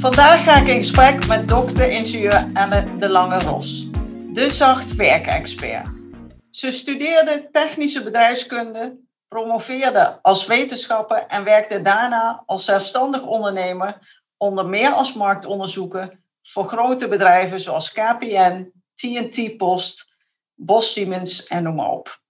Vandaag ga ik in gesprek met dokter-ingenieur Anne de Lange-Ros, de zachtwerkexpert. Ze studeerde technische bedrijfskunde, promoveerde als wetenschapper en werkte daarna als zelfstandig ondernemer, onder meer als marktonderzoeker voor grote bedrijven zoals KPN, TNT Post, Bos Siemens en noem maar op.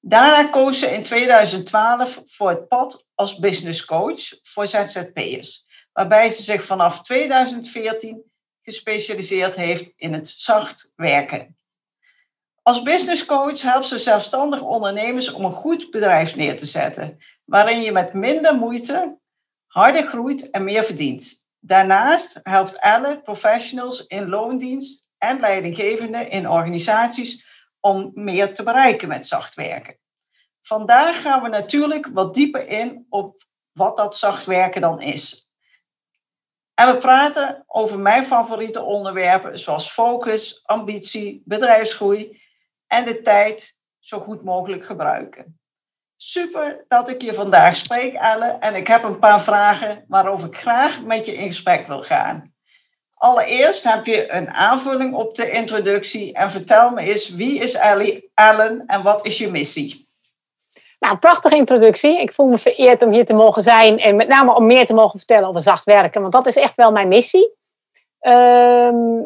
Daarna koos ze in 2012 voor het pad als business coach voor ZZP'ers waarbij ze zich vanaf 2014 gespecialiseerd heeft in het zacht werken. Als business coach helpt ze zelfstandig ondernemers om een goed bedrijf neer te zetten, waarin je met minder moeite harder groeit en meer verdient. Daarnaast helpt Elle professionals in loondienst en leidinggevenden in organisaties om meer te bereiken met zacht werken. Vandaag gaan we natuurlijk wat dieper in op wat dat zacht werken dan is en we praten over mijn favoriete onderwerpen, zoals focus, ambitie, bedrijfsgroei en de tijd zo goed mogelijk gebruiken. Super dat ik je vandaag spreek, Elle, en ik heb een paar vragen waarover ik graag met je in gesprek wil gaan. Allereerst heb je een aanvulling op de introductie en vertel me eens wie is Ellie Ellen en wat is je missie? Nou, prachtige introductie. Ik voel me vereerd om hier te mogen zijn en met name om meer te mogen vertellen over zacht werken, want dat is echt wel mijn missie. Ehm,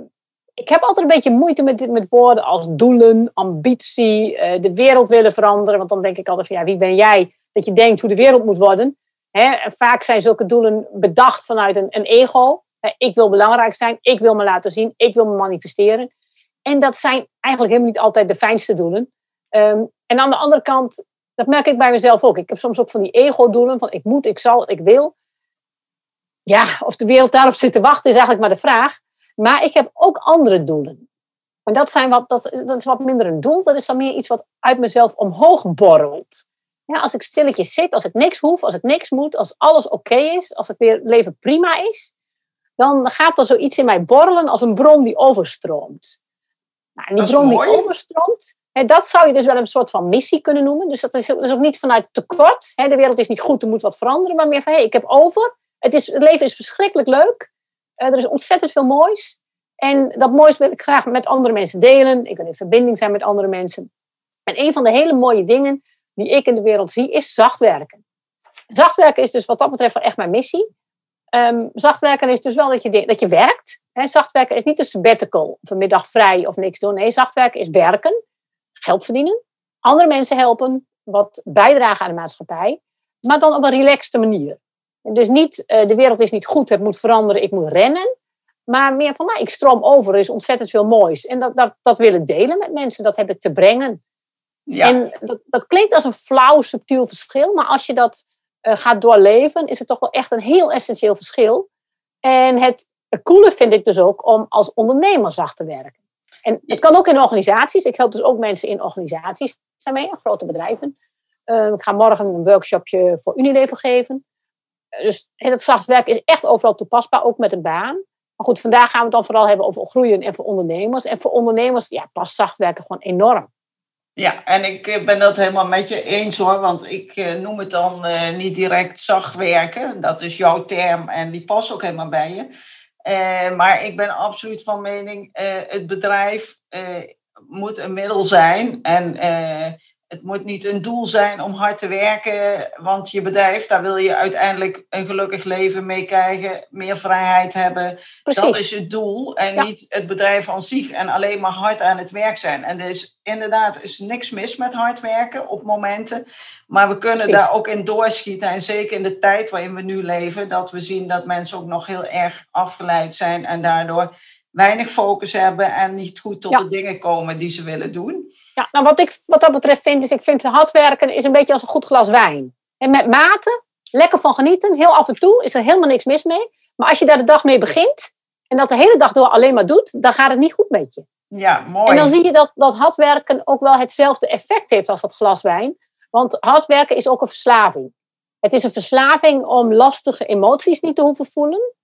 ik heb altijd een beetje moeite met, met woorden als doelen, ambitie, uh, de wereld willen veranderen, want dan denk ik altijd van ja, wie ben jij dat je denkt hoe de wereld moet worden? Vaak zijn zulke doelen bedacht vanuit een, een ego. Ik wil belangrijk zijn, ik wil me laten zien, ik wil me manifesteren. En dat zijn eigenlijk helemaal niet altijd de fijnste doelen. Ehm, en aan de andere kant dat merk ik bij mezelf ook. Ik heb soms ook van die ego-doelen van ik moet, ik zal, ik wil. Ja, of de wereld daarop zit te wachten is eigenlijk maar de vraag. Maar ik heb ook andere doelen. En dat, zijn wat, dat, dat is wat minder een doel. Dat is dan meer iets wat uit mezelf omhoog borrelt. Ja, als ik stilletjes zit, als ik niks hoef, als ik niks moet, als alles oké is, als het weer leven prima is, dan gaat er zoiets in mij borrelen als een bron die overstroomt. Nou, en die bron die overstroomt, dat zou je dus wel een soort van missie kunnen noemen. Dus dat is, ook niet vanuit tekort. Hè, de wereld is niet goed, er moet wat veranderen. Maar meer van, hé, hey, ik heb over. Het, is, het leven is verschrikkelijk leuk. Uh, er is ontzettend veel moois. En dat moois wil ik graag met andere mensen delen. Ik wil in verbinding zijn met andere mensen. En een van de hele mooie dingen die ik in de wereld zie, is zacht werken. Zacht werken is dus wat dat betreft echt mijn missie. Um, zacht werken is dus wel dat je, dat je werkt. Hè, zacht werken is niet een sabbatical, of middag vrij of niks doen. Nee, zacht werken is werken geld verdienen, andere mensen helpen, wat bijdragen aan de maatschappij, maar dan op een relaxte manier. Dus niet, uh, de wereld is niet goed, het moet veranderen, ik moet rennen. Maar meer van, nou, ik stroom over, er is ontzettend veel moois. En dat, dat, dat willen delen met mensen, dat heb ik te brengen. Ja. En dat, dat klinkt als een flauw, subtiel verschil. Maar als je dat uh, gaat doorleven, is het toch wel echt een heel essentieel verschil. En het coole vind ik dus ook om als ondernemer zacht te werken. En het kan ook in organisaties. Ik help dus ook mensen in organisaties daarmee, grote bedrijven. Uh, ik ga morgen een workshopje voor Unilever geven. Uh, dus het zacht werken is echt overal toepasbaar, ook met een baan. Maar goed, vandaag gaan we het dan vooral hebben over groeien en voor ondernemers. En voor ondernemers ja, past zacht werken gewoon enorm. Ja, en ik eh, ben dat helemaal met je eens hoor, want ik uh, noem het dan niet direct zacht werken. Dat is jouw term en die past ook helemaal bij je. Uh, maar ik ben absoluut van mening, uh, het bedrijf uh, moet een middel zijn. En het moet niet een doel zijn om hard te werken. Want je bedrijf, daar wil je uiteindelijk een gelukkig leven mee krijgen. Meer vrijheid hebben. Precies. Dat is het doel. En niet het bedrijf aan zich en alleen maar hard aan het werk zijn. En er is inderdaad is niks mis met hard werken op momenten. Maar we kunnen daar ook in doorschieten. En zeker in de tijd waarin we nu leven, dat we zien dat mensen ook nog heel erg afgeleid zijn en daardoor weinig focus hebben en niet goed tot de dingen komen die ze willen doen. Ja, nou wat ik wat dat betreft vind, is ik vind hard werken is een beetje als een goed glas wijn. En met mate lekker van genieten. Heel af en toe is er helemaal niks mis mee. Maar als je daar de dag mee begint en dat de hele dag door alleen maar doet, dan gaat het niet goed met je. Ja, mooi. En dan zie je dat, dat hardwerken ook wel hetzelfde effect heeft als dat glas wijn. Want hardwerken is ook een verslaving. Het is een verslaving om lastige emoties niet te hoeven voelen.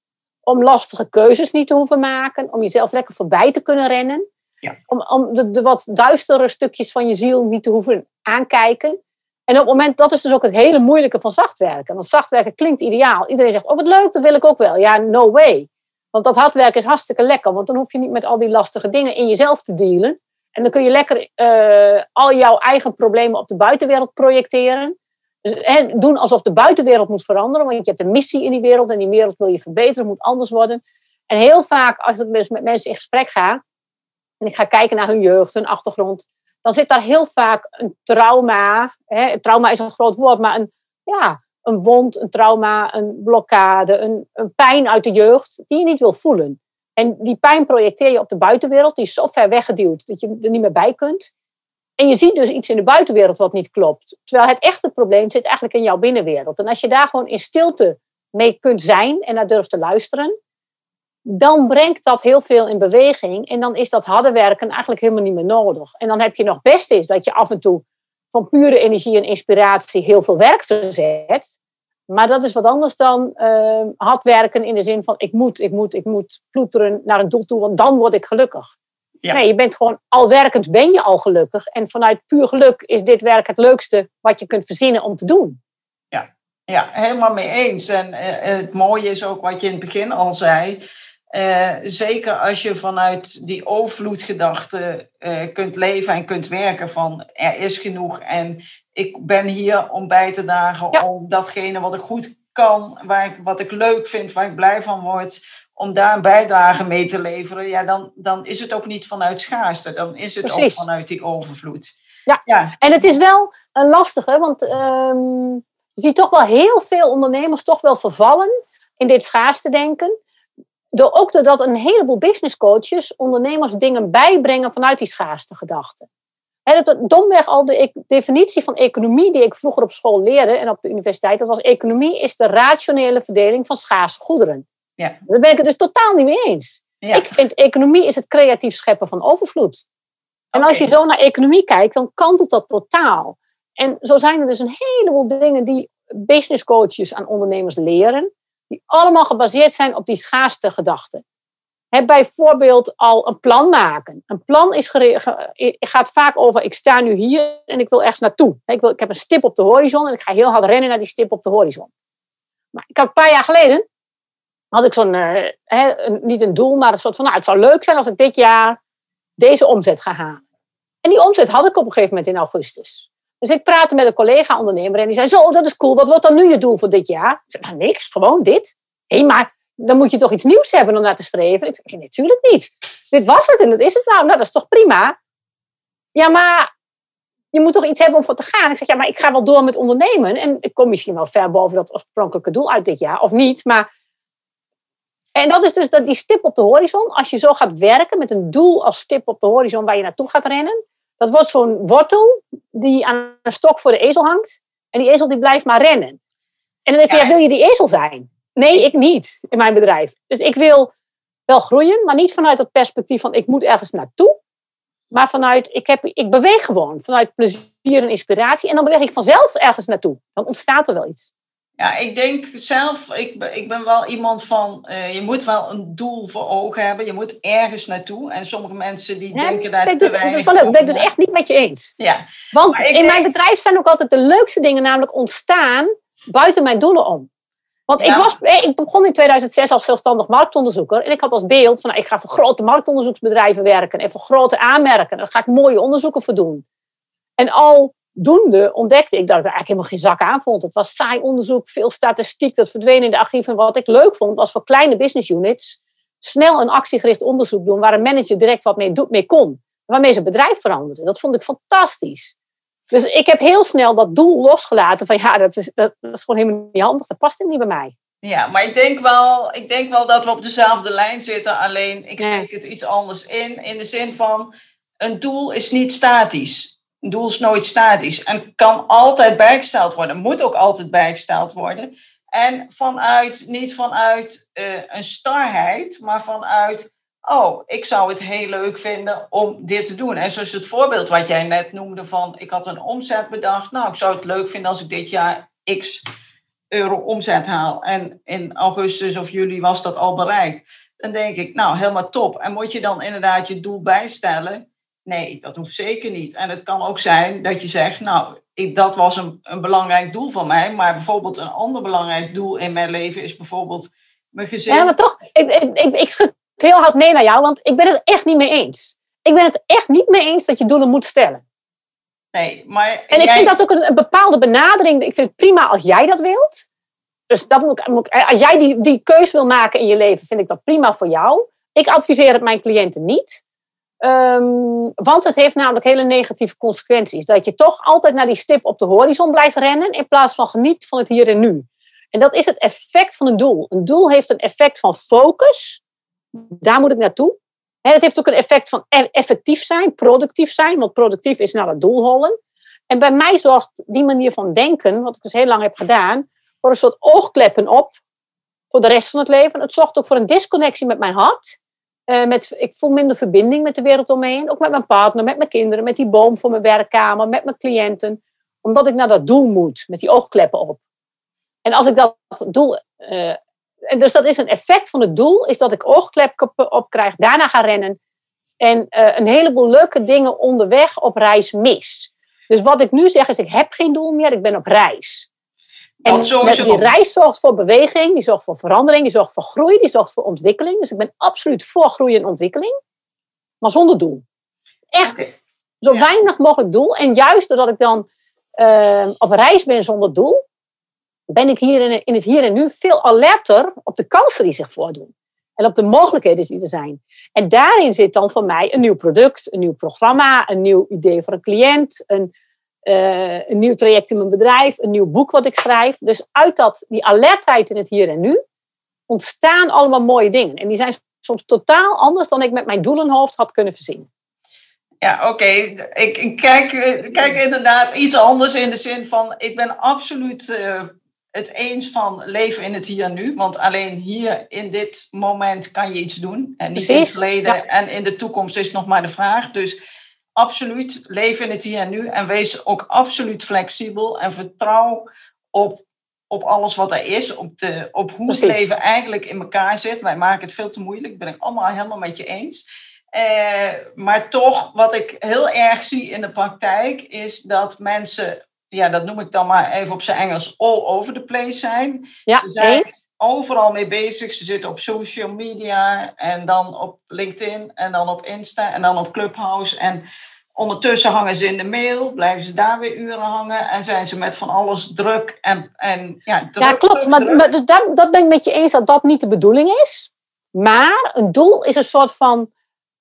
Om lastige keuzes niet te hoeven maken. Om jezelf lekker voorbij te kunnen rennen. Ja. Om, om de, de wat duistere stukjes van je ziel niet te hoeven aankijken. En op het moment, dat is dus ook het hele moeilijke van zacht werken. Want zacht werken klinkt ideaal. Iedereen zegt, oh wat leuk, dat wil ik ook wel. Ja, no way. Want dat hard werken is hartstikke lekker. Want dan hoef je niet met al die lastige dingen in jezelf te dealen. En dan kun je lekker uh, al jouw eigen problemen op de buitenwereld projecteren. Dus, doen alsof de buitenwereld moet veranderen. Want je hebt een missie in die wereld. En die wereld wil je verbeteren, moet anders worden. En heel vaak, als ik dus met mensen in gesprek ga. En ik ga kijken naar hun jeugd, hun achtergrond. Dan zit daar heel vaak een trauma. Hè, trauma is een groot woord, maar een, ja, een wond, een trauma, een blokkade, een, een pijn uit de jeugd. Die je niet wil voelen. En die pijn projecteer je op de buitenwereld. Die is zo ver weggeduwd dat je er niet meer bij kunt. En je ziet dus iets in de buitenwereld wat niet klopt. Terwijl het echte probleem zit eigenlijk in jouw binnenwereld. En als je daar gewoon in stilte mee kunt zijn en naar durft te luisteren, dan brengt dat heel veel in beweging. En dan is dat harde werken eigenlijk helemaal niet meer nodig. En dan heb je nog best eens dat je af en toe van pure energie en inspiratie heel veel werk verzet. Maar dat is wat anders dan uh, hard werken in de zin van ik moet, ik moet, ik moet ploeteren naar een doel toe, want dan word ik gelukkig. Ja. Nee, je bent gewoon al werkend ben je al gelukkig. En vanuit puur geluk is dit werk het leukste wat je kunt verzinnen om te doen. Ja, ja helemaal mee eens. En uh, het mooie is ook wat je in het begin al zei. Uh, zeker als je vanuit die overvloedgedachte uh, kunt leven en kunt werken van er is genoeg en ik ben hier om bij te dragen ja. om datgene wat ik goed kan, waar ik, wat ik leuk vind, waar ik blij van word, om daar een bijdrage mee te leveren, ja, dan, dan is het ook niet vanuit schaarste, dan is het Precies. ook vanuit die overvloed. Ja, ja. en het is wel een lastige, want um, je ziet toch wel heel veel ondernemers toch wel vervallen in dit schaarste denken. Door, ook doordat een heleboel business coaches ondernemers dingen bijbrengen vanuit die schaarste gedachten. He, dat, domweg al de definitie van economie die ik vroeger op school leerde en op de universiteit, dat was economie is de rationele verdeling van schaarse goederen. Ja. Daar ben ik het dus totaal niet mee eens. Ja. Ik vind economie is het creatief scheppen van overvloed. En okay. als je zo naar economie kijkt, dan kantelt dat totaal. En zo zijn er dus een heleboel dingen die business coaches aan ondernemers leren, die allemaal gebaseerd zijn op die schaarste gedachten. He, bijvoorbeeld al een plan maken. Een plan is gaat vaak over, ik sta nu hier en ik wil ergens naartoe. Ik, wil, ik heb een stip op de horizon en ik ga heel hard rennen naar die stip op de horizon. Maar ik had een paar jaar geleden, had ik zo'n, een, niet een doel, maar een soort van, nou, het zou leuk zijn als ik dit jaar deze omzet ga halen. En die omzet had ik op een gegeven moment in augustus. Dus ik praatte met een collega-ondernemer en die zei, zo, dat is cool, wat wordt dan nu je doel voor dit jaar? Ik zei, nou niks, gewoon dit. Hé, maar dan moet je toch iets nieuws hebben om naar te streven? Ik zei, natuurlijk niet. Dit was het en dat is het nou. Nou, dat is toch prima? Ja, maar je moet toch iets hebben om voor te gaan? Ik zeg, ja, maar ik ga wel door met ondernemen. En ik kom misschien wel ver boven dat oorspronkelijke doel uit dit jaar, of niet. Maar... En dat is dus dat die stip op de horizon. Als je zo gaat werken met een doel als stip op de horizon waar je naartoe gaat rennen. Dat wordt zo'n wortel die aan een stok voor de ezel hangt. En die ezel die blijft maar rennen. En dan denk je, ja, wil je die ezel zijn? Nee, ik niet in mijn bedrijf. Dus ik wil wel groeien, maar niet vanuit het perspectief van ik moet ergens naartoe. Maar vanuit, ik, heb, ik beweeg gewoon. Vanuit plezier en inspiratie. En dan beweeg ik vanzelf ergens naartoe. Dan ontstaat er wel iets. Ja, ik denk zelf, ik, ik ben wel iemand van, uh, je moet wel een doel voor ogen hebben. Je moet ergens naartoe. En sommige mensen die ja, denken daar ben dus, te dus wel leuk. ben ik dus echt niet met je eens. Ja. Want in denk... mijn bedrijf zijn ook altijd de leukste dingen namelijk ontstaan buiten mijn doelen om. Want ik, was, ik begon in 2006 als zelfstandig marktonderzoeker. En ik had als beeld van, nou, ik ga voor grote marktonderzoeksbedrijven werken. En voor grote aanmerken. Daar ga ik mooie onderzoeken voor doen. En aldoende ontdekte ik dat ik er eigenlijk helemaal geen zak aan vond. Het was saai onderzoek, veel statistiek. Dat verdween in de archieven. En wat ik leuk vond, was voor kleine business units... snel een actiegericht onderzoek doen... waar een manager direct wat mee, mee kon. Waarmee zijn bedrijf veranderde. Dat vond ik fantastisch. Dus ik heb heel snel dat doel losgelaten van ja, dat is, dat, is gewoon helemaal niet handig. Dat past niet bij mij. Ja, maar ik denk, wel, ik denk wel dat we op dezelfde lijn zitten. Alleen ik steek het iets anders in. In de zin van, een doel is niet statisch. Doel is nooit statisch en kan altijd bijgesteld worden, moet ook altijd bijgesteld worden. En vanuit, niet vanuit uh, een starheid, maar vanuit, oh, ik zou het heel leuk vinden om dit te doen. En zoals het voorbeeld wat jij net noemde van, ik had een omzet bedacht. Nou, ik zou het leuk vinden als ik dit jaar x euro omzet haal. En in augustus of juli was dat al bereikt. Dan denk ik, nou, helemaal top. En moet je dan inderdaad je doel bijstellen? Nee, dat hoeft zeker niet. En het kan ook zijn dat je zegt, nou, ik, dat was een, een belangrijk doel van mij. Maar bijvoorbeeld een ander belangrijk doel in mijn leven is bijvoorbeeld mijn gezin. Ja, maar toch, ik, ik, ik, ik schud heel hard nee naar jou, want ik ben het echt niet mee eens. Ik ben het echt niet mee eens dat je doelen moet stellen. Nee, maar. En ik vind dat ook een, een, bepaalde benadering. Ik vind het prima als jij dat wilt. Dus dat moet, moet, als jij die, die keus wil maken in je leven, vind ik dat prima voor jou. Ik adviseer het mijn cliënten niet. Um, want het heeft namelijk hele negatieve consequenties. Dat je toch altijd naar die stip op de horizon blijft rennen in plaats van geniet van het hier en nu. En dat is het effect van een doel. Een doel heeft een effect van focus. Daar moet ik naartoe. En het heeft ook een effect van e-, effectief zijn, productief zijn. Want productief is naar het doel hollen. En bij mij zorgt die manier van denken, wat ik dus heel lang heb gedaan, voor een soort oogkleppen op voor de rest van het leven. Het zorgt ook voor een disconnectie met mijn hart. Uh, met, ik voel minder verbinding met de wereld omheen. Ook met mijn partner, met mijn kinderen, met die boom voor mijn werkkamer, met mijn cliënten. Omdat ik naar dat doel moet, met die oogkleppen op. En als ik dat doel. Uh, en dus dat is een effect van het doel, is dat ik oogkleppen op krijg, daarna ga rennen. En uh, een heleboel leuke dingen onderweg op reis mis. Dus wat ik nu zeg is, ik heb geen doel meer, ik ben op reis. En die reis zorgt voor beweging, die zorgt voor verandering, die zorgt voor groei, die zorgt voor ontwikkeling. Dus ik ben absoluut voor groei en ontwikkeling, maar zonder doel. Echt zo weinig mogelijk doel. En juist doordat ik dan uh, op reis ben zonder doel, ben ik hier in, in het hier en nu veel alerter op de kansen die zich voordoen. En op de mogelijkheden die er zijn. En daarin zit dan voor mij een nieuw product, een nieuw programma, een nieuw idee voor een cliënt, een, uh, een nieuw traject in mijn bedrijf, een nieuw boek wat ik schrijf. Dus uit dat, die alertheid in het hier en nu ontstaan allemaal mooie dingen. En die zijn soms totaal anders dan ik met mijn doelenhoofd had kunnen voorzien. Ja, oké. Ik, ik, kijk, kijk inderdaad iets anders in de zin van, ik ben absoluut uh, het eens van leven in het hier en nu. Want alleen hier in dit moment kan je iets doen. En niet Precies, in het verleden en in de toekomst is nog maar de vraag. Dus absoluut leven in het hier en nu. En wees ook absoluut flexibel en vertrouw op, op alles wat er is. Op, de, op hoe het leven eigenlijk in elkaar zit. Wij maken het veel te moeilijk. Ben ik allemaal helemaal met je eens. Eh, maar toch, wat ik heel erg zie in de praktijk, is dat mensen, ja, dat noem ik dan maar even op zijn Engels, all over the place zijn. Ja, Ze zijn overal mee bezig. Ze zitten op social media en dan op LinkedIn en dan op Insta en dan op Clubhouse. En ondertussen hangen ze in de mail, blijven ze daar weer uren hangen en zijn ze met van alles druk. En, en, ja, druk, ja, klopt. maar, dus dat, dat ben ik met je eens dat dat niet de bedoeling is. Maar een doel is een soort van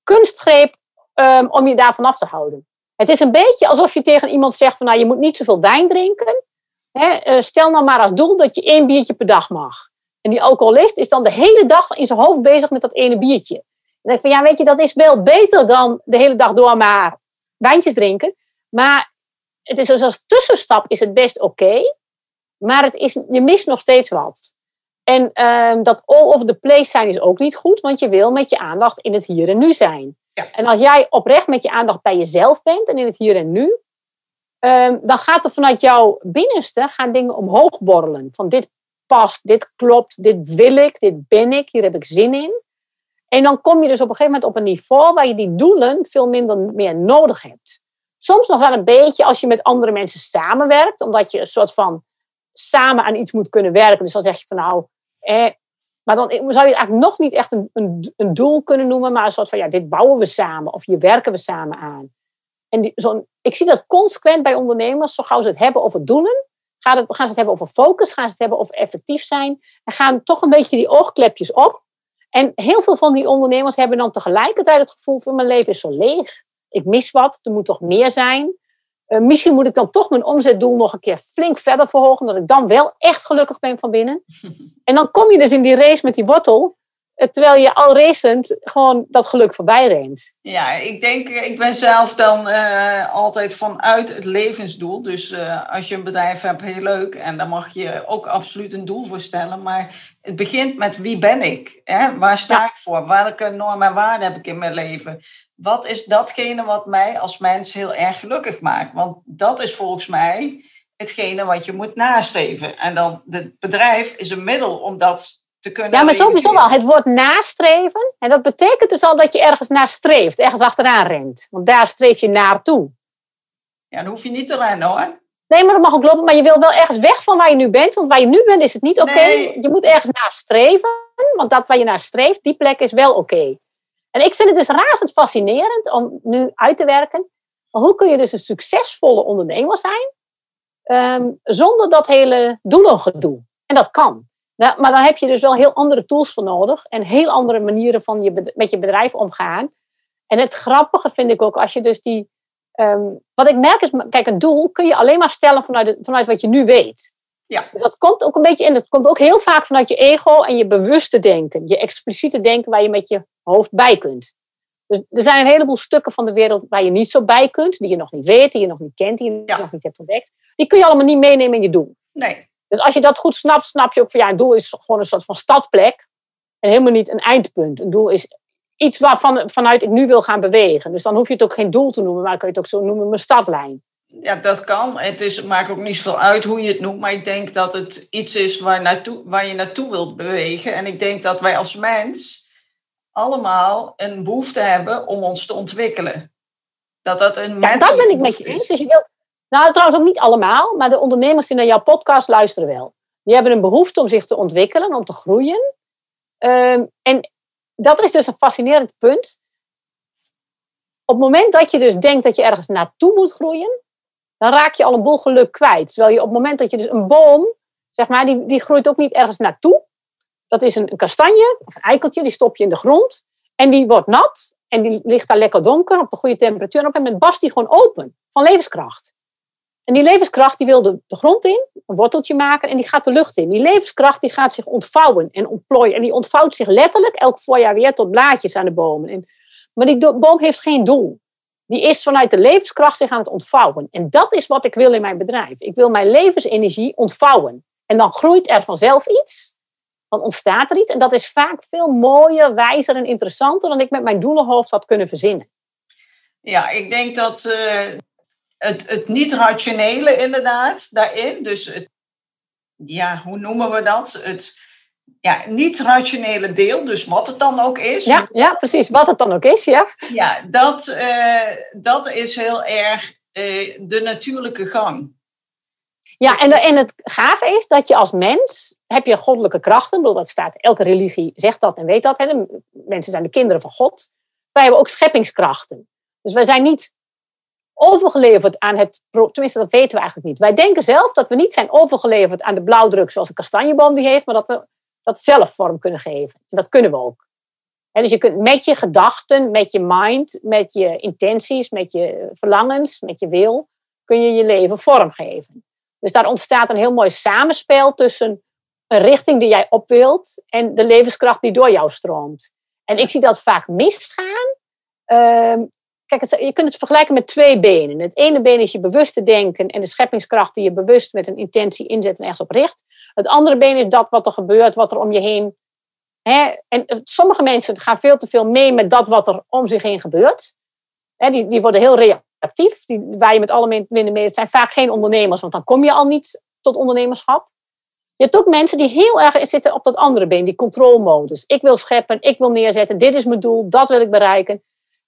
kunstgreep um, om je daarvan af te houden. Het is een beetje alsof je tegen iemand zegt van nou je moet niet zoveel wijn drinken. Hè, stel nou maar als doel dat je één biertje per dag mag. En die alcoholist is dan de hele dag in zijn hoofd bezig met dat ene biertje. En dan denk ik van ja, weet je, dat is wel beter dan de hele dag door maar wijntjes drinken. Maar het is dus als tussenstap is het best oké. maar het is, je mist nog steeds wat. En uh, dat all over the place zijn is ook niet goed, want je wil met je aandacht in het hier en nu zijn. Ja. En als jij oprecht met je aandacht bij jezelf bent en in het hier en nu, um, dan gaat er vanuit jouw binnenste gaan dingen omhoog borrelen. Van dit past, dit klopt, dit wil ik, dit ben ik, hier heb ik zin in. En dan kom je dus op een gegeven moment op een niveau waar je die doelen veel minder meer nodig hebt. Soms nog wel een beetje als je met andere mensen samenwerkt, omdat je een soort van samen aan iets moet kunnen werken. Dus dan zeg je van nou, maar dan zou je het eigenlijk nog niet echt een, een, doel kunnen noemen, maar een soort van ja, dit bouwen we samen of hier werken we samen aan. En die, ik zie dat consequent bij ondernemers, zo gauw ze het hebben over doelen, gaan, het, gaan ze het hebben over focus, gaan ze het hebben over effectief zijn, en gaan toch een beetje die oogklepjes op. En heel veel van die ondernemers hebben dan tegelijkertijd het gevoel van mijn leven is zo leeg. Ik mis wat, er moet toch meer zijn. Uh, misschien moet ik dan toch mijn omzetdoel nog een keer flink verder verhogen, dat ik dan wel echt gelukkig ben van binnen. En dan kom je dus in die race met die wortel. Terwijl je al racend gewoon dat geluk voorbij rent. Ja, ik denk, ik ben zelf dan uh, altijd vanuit het levensdoel. Dus uh, als je een bedrijf hebt, heel leuk. En daar mag je ook absoluut een doel voor stellen. Maar het begint met wie ben ik? Hè? Waar sta ik voor? Welke normen en waarden heb ik in mijn leven? Wat is datgene wat mij als mens heel erg gelukkig maakt? Want dat is volgens mij hetgene wat je moet nastreven. En dan het bedrijf is een middel om dat te kunnen. Ja, maar sowieso wel. Het woord nastreven. En dat betekent dus al dat je ergens naar streeft, ergens achteraan rent. Want daar streef je naartoe. Ja, dan hoef je niet te rennen hoor. Nee, maar dat mag ook lopen. Maar je wil wel ergens weg van waar je nu bent. Want waar je nu bent is het niet oké. Je moet ergens naar streven. Want dat waar je naar streeft, die plek is wel oké. En ik vind het dus razend fascinerend om nu uit te werken. Hoe kun je dus een succesvolle ondernemer zijn Ehm, zonder dat hele doelengedoe. En dat kan. Maar dan heb je dus wel heel andere tools voor nodig en heel andere manieren van je, met je bedrijf omgaan. En het grappige vind ik ook als je dus die. Ehm, wat ik merk is, kijk, een doel kun je alleen maar stellen vanuit, vanuit wat je nu weet. Ja. Dus dat komt ook een beetje in. Dat komt ook heel vaak vanuit je ego en je bewuste denken. Je expliciete denken waar je met je hoofd bij kunt. Dus er zijn een heleboel stukken van de wereld waar je niet zo bij kunt, die je nog niet weet, die je nog niet kent, die je nog niet hebt ontdekt. Die kun je allemaal niet meenemen in je doel. Nee. Dus als je dat goed snapt, snap je ook van ja, een doel is gewoon een soort van stadplek en helemaal niet een eindpunt. Een doel is iets waarvan vanuit ik nu wil gaan bewegen. Dus dan hoef je het ook geen doel te noemen, maar kun je het ook zo noemen, mijn stadlijn. Ja, dat kan. Het, is, maakt ook niet zoveel uit hoe je het noemt, maar ik denk dat het iets is waar, naartoe, waar je naartoe wilt bewegen. En ik denk dat wij als mens allemaal een behoefte hebben om ons te ontwikkelen. Dat dat een ja, dat ben ik met je eens. Dus je wilt, nou, trouwens ook niet allemaal, maar de ondernemers die naar jouw podcast luisteren wel. Die hebben een behoefte om zich te ontwikkelen, om te groeien. Ehm, en dat is dus een fascinerend punt. Op het moment dat je dus denkt dat je ergens naartoe moet groeien, dan raak je al een boel geluk kwijt. Terwijl je op het moment dat je dus een boom, zeg maar, die, die groeit ook niet ergens naartoe. Dat is een, kastanje of een eikeltje, die stop je in de grond. En die wordt nat en die ligt daar lekker donker op een goede temperatuur. En op een moment barst die gewoon open van levenskracht. En die levenskracht die wil de, grond in, een worteltje maken en die gaat de lucht in. Die levenskracht die gaat zich ontvouwen en ontplooien. En die ontvouwt zich letterlijk elk voorjaar weer tot blaadjes aan de bomen. En, maar die boom heeft geen doel. Die is vanuit de levenskracht zich aan het ontvouwen. En dat is wat ik wil in mijn bedrijf. Ik wil mijn levensenergie ontvouwen. En dan groeit er vanzelf iets dan ontstaat er iets. En dat is vaak veel mooier, wijzer en interessanter dan ik met mijn doelenhoofd had kunnen verzinnen. Ja, ik denk dat uh, het, het niet-rationele inderdaad daarin, dus het, ja, hoe noemen we dat? Het ja, niet-rationele deel, dus wat het dan ook is. Ja, ja, precies, wat het dan ook is, ja. Ja, dat, uh, dat is heel erg uh, de natuurlijke gang. Ja, en, en het gave is dat je als mens heb je goddelijke krachten. Ik bedoel, dat staat, elke religie zegt dat en weet dat. Hè? mensen zijn de kinderen van God. Wij hebben ook scheppingskrachten. Dus wij zijn niet overgeleverd aan het... Tenminste, dat weten we eigenlijk niet. Wij denken zelf dat we niet zijn overgeleverd aan de blauwdruk zoals een kastanjeboom die heeft, maar dat we dat zelf vorm kunnen geven. En dat kunnen we ook. dus je kunt met je gedachten, met je mind, met je intenties, met je verlangens, met je wil, kun je je leven vormgeven. Dus daar ontstaat een heel mooi samenspel tussen een richting die jij op wilt en de levenskracht die door jou stroomt. En ik zie dat vaak misgaan. Ehm, kijk, je kunt het vergelijken met twee benen. Het ene been is je bewuste denken en de scheppingskracht die je bewust met een intentie inzet en ergens op richt. Het andere been is dat wat er gebeurt, wat er om je heen. Hè? En eh, sommige mensen gaan veel te veel mee met dat wat er om zich heen gebeurt. Hè, die, die worden heel reactief. Die, waar je met alle minder mee. Het zijn vaak geen ondernemers, want dan kom je al niet tot ondernemerschap. Je hebt ook mensen die heel erg zitten op dat andere been, die controlmodus. Ik wil scheppen, ik wil neerzetten, dit is mijn doel, dat wil ik bereiken.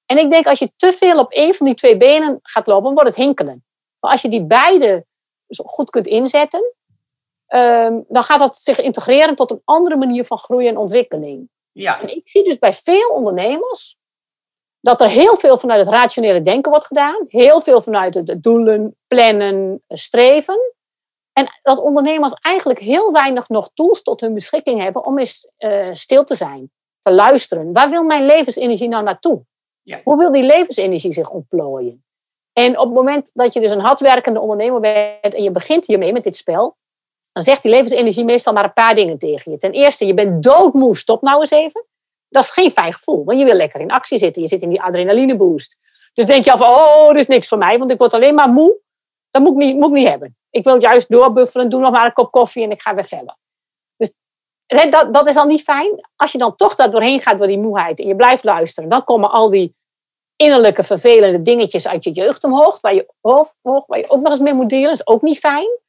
En ik denk als je te veel op één van die twee benen gaat lopen, wordt het hinkelen. Maar als je die beide goed kunt inzetten, ehm, dan gaat dat zich integreren tot een andere manier van groei en ontwikkeling. Ja. En ik zie dus bij veel ondernemers dat er heel veel vanuit het rationele denken wordt gedaan, heel veel vanuit het doelen, plannen, streven. En dat ondernemers eigenlijk heel weinig nog tools tot hun beschikking hebben om eens uh, stil te zijn, te luisteren. Waar wil mijn levensenergie nou naartoe? Ja. Hoe wil die levensenergie zich ontplooien? En op het moment dat je dus een hardwerkende ondernemer bent en je begint hiermee met dit spel, dan zegt die levensenergie meestal maar een paar dingen tegen je. Ten eerste, je bent doodmoe, stop nou eens even. Dat is geen fijn gevoel, want je wil lekker in actie zitten. Je zit in die adrenaline boost. Dus denk je al van, oh, dit is niks voor mij, want ik word alleen maar moe. Dat moet ik niet, moet ik niet hebben. Ik wil juist doorbuffelen, doe nog maar een kop koffie en ik ga weer verder. Dat, dat is al niet fijn. Als je dan toch daar doorheen gaat door die moeheid en je blijft luisteren, dan komen al die innerlijke vervelende dingetjes uit je jeugd omhoog, waar je, waar je ook nog eens mee moet delen. Dat is ook niet fijn.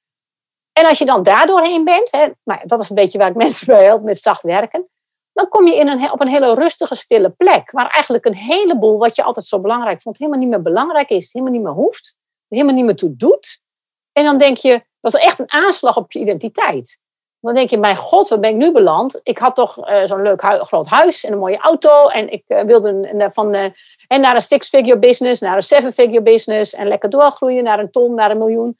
En als je dan daar doorheen bent, hè, maar dat is een beetje waar ik mensen bij help met zacht werken, dan kom je in een, op een hele rustige, stille plek, waar eigenlijk een heleboel wat je altijd zo belangrijk vond, helemaal niet meer belangrijk is, helemaal niet meer hoeft, helemaal niet meer toe doet. En dan denk je, dat is echt een aanslag op je identiteit. Dan denk je, mijn god, waar ben ik nu beland? Ik had toch uh, zo'n leuk groot huis en een mooie auto. En ik uh, wilde een, van, uh, en naar een six-figure business, naar een seven-figure business. En lekker doorgroeien naar een ton, naar een miljoen.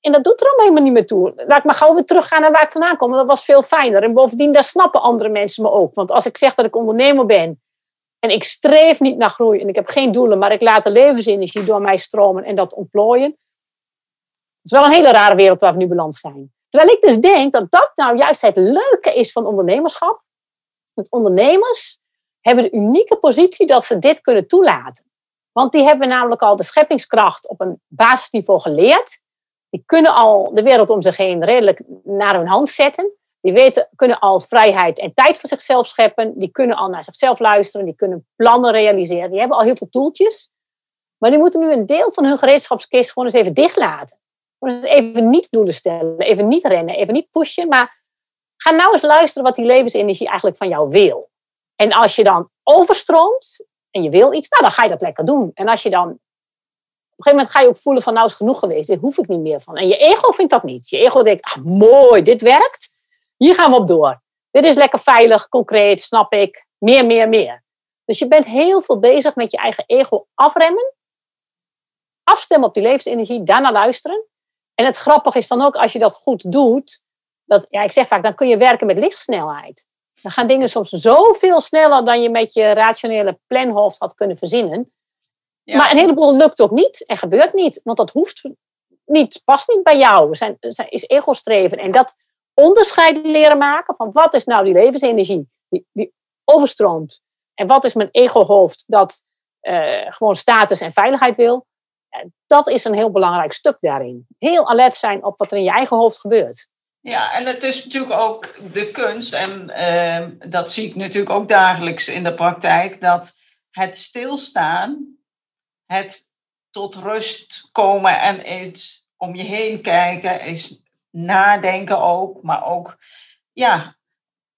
En dat doet er allemaal helemaal niet meer toe. Laat ik maar gauw weer teruggaan naar waar ik vandaan kom. Dat was veel fijner. En bovendien, daar snappen andere mensen me ook. Want als ik zeg dat ik ondernemer ben en ik streef niet naar groei en ik heb geen doelen, maar ik laat de levensenergie door mij stromen en dat ontplooien. Het is wel een hele rare wereld waar we nu beland zijn. Terwijl ik dus denk dat dat nou juist het leuke is van ondernemerschap. Dat ondernemers hebben de unieke positie dat ze dit kunnen toelaten. Want die hebben namelijk al de scheppingskracht op een basisniveau geleerd. Die kunnen al de wereld om zich heen redelijk naar hun hand zetten. Die weten, kunnen al vrijheid en tijd voor zichzelf scheppen. Die kunnen al naar zichzelf luisteren. Die kunnen plannen realiseren. Die hebben al heel veel toeltjes. Maar die moeten nu een deel van hun gereedschapskist gewoon eens even dichtlaten. Even niet doelen stellen, even niet rennen, even niet pushen. Maar ga nou eens luisteren wat die levensenergie eigenlijk van jou wil. En als je dan overstroomt en je wil iets, nou dan ga je dat lekker doen. En als je dan op een gegeven moment ga je ook voelen van nou is genoeg geweest, dit hoef ik niet meer van. En je ego vindt dat niet. Je ego denkt, ah, mooi, dit werkt. Hier gaan we op door. Dit is lekker veilig, concreet, snap ik. Meer, meer, meer. Dus je bent heel veel bezig met je eigen ego afremmen. Afstemmen op die levensenergie, daarna luisteren. En het grappige is dan ook, als je dat goed doet, dat, ja, ik zeg vaak, dan kun je werken met lichtsnelheid. Dan gaan dingen soms zoveel sneller dan je met je rationele planhoofd had kunnen verzinnen. Maar een heleboel lukt ook niet en gebeurt niet, want dat hoeft niet, past niet bij jou. Zijn, zijn, is ego-streven. En dat onderscheid leren maken van wat is nou die levensenergie die, die overstroomt. En wat is mijn ego-hoofd dat uh, gewoon status en veiligheid wil dat is een heel belangrijk stuk daarin. Heel alert zijn op wat er in je eigen hoofd gebeurt. Ja, en het is natuurlijk ook de kunst, en uh, dat zie ik natuurlijk ook dagelijks in de praktijk, dat het stilstaan, het tot rust komen en iets om je heen kijken, is nadenken ook, maar ook ja,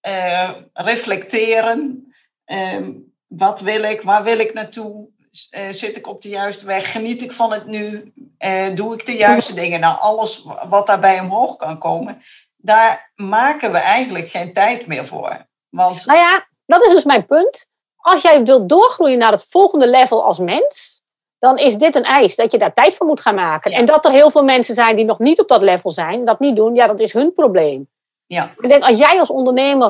uh, reflecteren. Uh, wat wil ik, waar wil ik naartoe? Uh, zit ik op de juiste weg? Geniet ik van het nu? Uh, doe ik de juiste dingen? Nou, alles wat daarbij omhoog kan komen, daar maken we eigenlijk geen tijd meer voor. Want... Nou ja, dat is dus mijn punt. Als jij wilt doorgroeien naar het volgende level als mens, dan is dit een eis dat je daar tijd voor moet gaan maken. En dat er heel veel mensen zijn die nog niet op dat level zijn, dat niet doen, ja, dat is hun probleem. Ja. Ik denk, als jij als ondernemer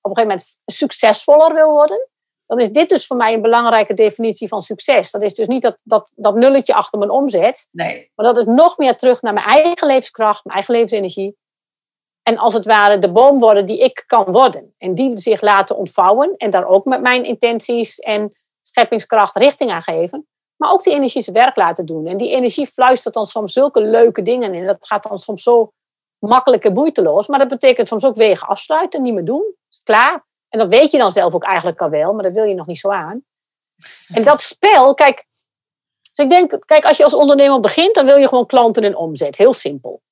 op een gegeven moment succesvoller wil worden, dan is dit dus voor mij een belangrijke definitie van succes. Dat is dus niet dat, dat, dat nulletje achter mijn omzet. Nee. Maar dat is nog meer terug naar mijn eigen levenskracht, mijn eigen levensenergie. En als het ware de boom worden die ik kan worden. En die zich laten ontvouwen. En daar ook met mijn intenties en scheppingskracht richting aan geven. Maar ook die energie zijn werk laten doen. En die energie fluistert dan soms zulke leuke dingen in. Dat gaat dan soms zo makkelijk en moeiteloos. Maar dat betekent soms ook wegen afsluiten, niet meer doen. Is klaar. En dat weet je dan zelf ook eigenlijk al wel, maar dat wil je nog niet zo aan. En dat spel, kijk, dus ik denk, kijk, als je als ondernemer begint, dan wil je gewoon klanten en omzet. Heel simpel.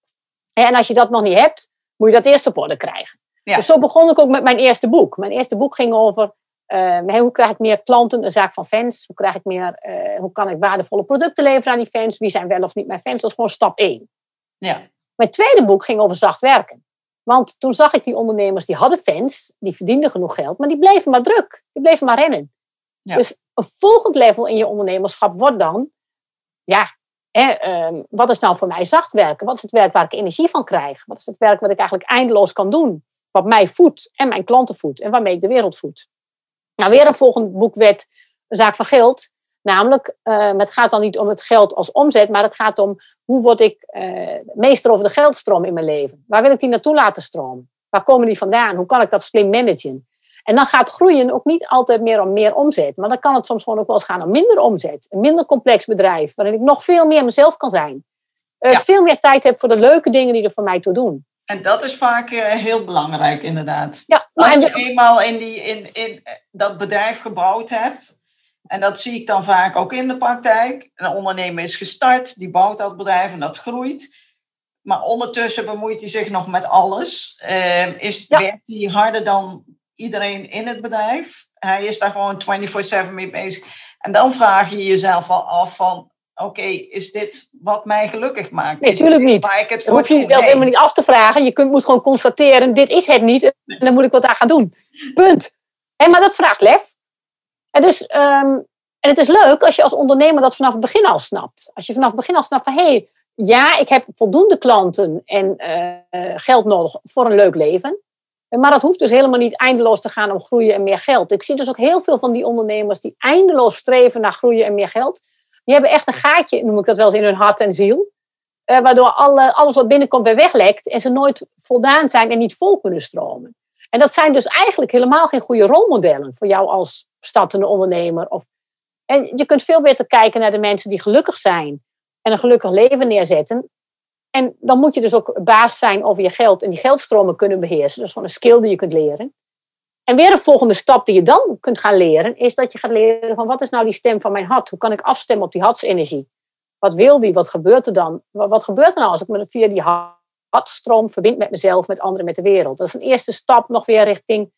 En als je dat nog niet hebt, moet je dat eerst op orde krijgen. Dus zo begon ik ook met mijn eerste boek. Mijn eerste boek ging over uh, hoe krijg ik meer klanten, een zaak van fans. Hoe, krijg ik meer, uh, hoe kan ik waardevolle producten leveren aan die fans? Wie zijn wel of niet mijn fans? Dat is gewoon stap één. Ja. Mijn tweede boek ging over zacht werken. Want toen zag ik die ondernemers, die hadden fans, die verdienden genoeg geld, maar die bleven maar druk. Die bleven maar rennen. Dus een volgend level in je ondernemerschap wordt dan, ja, hè, ehm, wat is nou voor mij zacht werken? Wat is het werk waar ik energie van krijg? Wat is het werk wat ik eigenlijk eindeloos kan doen? Wat mij voedt en mijn klanten voedt en waarmee ik de wereld voed. Nou, weer een volgend boek werd een zaak van geld. Namelijk, uh, het gaat dan niet om het geld als omzet, maar het gaat om hoe word ik uh, meester over de geldstroom in mijn leven? Waar wil ik die naartoe laten stromen? Waar komen die vandaan? Hoe kan ik dat slim managen? En dan gaat groeien ook niet altijd meer om meer omzet. Maar dan kan het soms gewoon ook wel eens gaan om minder omzet. Een minder complex bedrijf, waarin ik nog veel meer mezelf kan zijn. Uh, Veel meer tijd heb voor de leuke dingen die er voor mij toe doen. En dat is vaak uh, heel belangrijk, inderdaad. Ja, maar Als je eenmaal in, die, in, in dat bedrijf gebouwd hebt, en dat zie ik dan vaak ook in de praktijk. Een ondernemer is gestart, die bouwt dat bedrijf en dat groeit. Maar ondertussen bemoeit hij zich nog met alles. Uh, is, Werkt hij harder dan iedereen in het bedrijf? Hij is daar gewoon 24-7 mee bezig. En dan vraag je jezelf al af van... Oké, is dit wat mij gelukkig maakt? Nee, natuurlijk niet. Waar ik het voor hoef je jezelf helemaal niet af te vragen. Je kunt, moet gewoon constateren, dit is het niet. En dan moet ik wat aan gaan doen. Punt. En, maar dat vraagt lef. En dus... Um, en het is leuk als je als ondernemer dat vanaf het begin al snapt. Als je vanaf het begin al snapt van hé, hey, ja, ik heb voldoende klanten en uh, geld nodig voor een leuk leven. Maar dat hoeft dus helemaal niet eindeloos te gaan om groeien en meer geld. Ik zie dus ook heel veel van die ondernemers die eindeloos streven naar groeien en meer geld. Die hebben echt een gaatje, noem ik dat wel eens, in hun hart en ziel. Uh, waardoor alle, alles wat binnenkomt weer weglekt en ze nooit voldaan zijn en niet vol kunnen stromen. En dat zijn dus eigenlijk helemaal geen goede rolmodellen voor jou als startende ondernemer. Of, en je kunt veel beter kijken naar de mensen die gelukkig zijn en een gelukkig leven neerzetten. En dan moet je dus ook baas zijn over je geld en die geldstromen kunnen beheersen. Dus gewoon een skill die je kunt leren. En weer een volgende stap die je dan kunt gaan leren, is dat je gaat leren van wat is nou die stem van mijn hart? Hoe kan ik afstemmen op die hartsenergie? Wat wil die? Wat gebeurt er dan? Wat gebeurt er nou als ik me via die hartstroom verbind met mezelf, met anderen, met de wereld? Dat is een eerste stap nog weer richting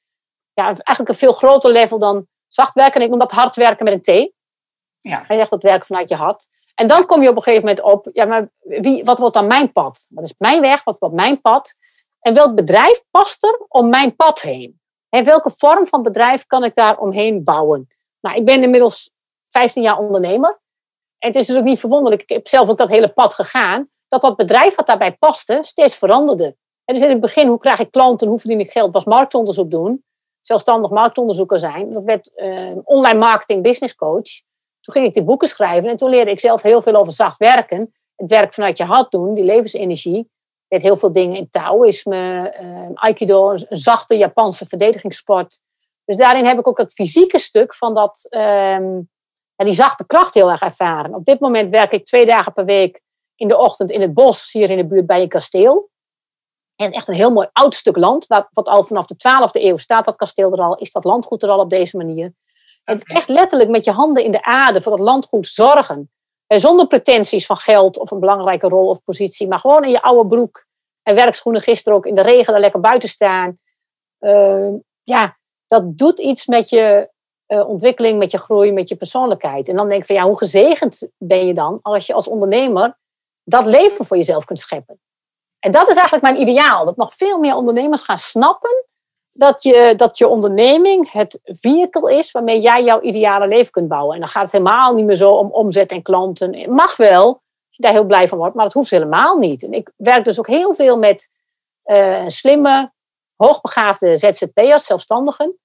ja, eigenlijk een veel groter level dan zacht werken. Ik noem dat hard werken met een T. Ja. Hij zegt dat werken vanuit je hart. En dan kom je op een gegeven moment op, ja, maar wie, wat wordt dan mijn pad? Wat is mijn weg? Wat wordt mijn pad? En welk bedrijf past er om mijn pad heen? En welke vorm van bedrijf kan ik daar omheen bouwen? Nou, ik ben inmiddels 15 jaar ondernemer. En het is dus ook niet verwonderlijk, ik heb zelf ook dat hele pad gegaan, dat dat bedrijf wat daarbij paste steeds veranderde. En dus in het begin, hoe krijg ik klanten, hoe verdien ik geld, was marktonderzoek doen. Zelfstandig marktonderzoeker zijn. Dat werd uh, online marketing business coach. Toen ging ik die boeken schrijven en toen leerde ik zelf heel veel over zacht werken. Het werk vanuit je hart doen, die levensenergie. Ik deed heel veel dingen in Taoïsme, uh, Aikido, een zachte Japanse verdedigingssport. Dus daarin heb ik ook het fysieke stuk van dat, uh, die zachte kracht heel erg ervaren. Op dit moment werk ik twee dagen per week in de ochtend in het bos, hier in de buurt bij een kasteel. En echt een heel mooi oud stuk land, wat al vanaf de 12e eeuw staat, dat kasteel er al, is dat landgoed er al op deze manier. En echt letterlijk met je handen in de aarde voor het landgoed zorgen. En zonder pretenties van geld of een belangrijke rol of positie. Maar gewoon in je oude broek en werkschoenen gisteren ook in de regen er lekker buiten staan. Uh, ja, dat doet iets met je uh, ontwikkeling, met je groei, met je persoonlijkheid. En dan denk ik van ja, hoe gezegend ben je dan als je als ondernemer dat leven voor jezelf kunt scheppen. En dat is eigenlijk mijn ideaal. Dat nog veel meer ondernemers gaan snappen dat je, dat je onderneming het vehicle is waarmee jij jouw ideale leven kunt bouwen. En dan gaat het helemaal niet meer zo om omzet en klanten. Het mag wel, als je daar heel blij van wordt, maar dat hoeft helemaal niet. En ik werk dus ook heel veel met uh, slimme, hoogbegaafde ZZP'ers, zelfstandigen,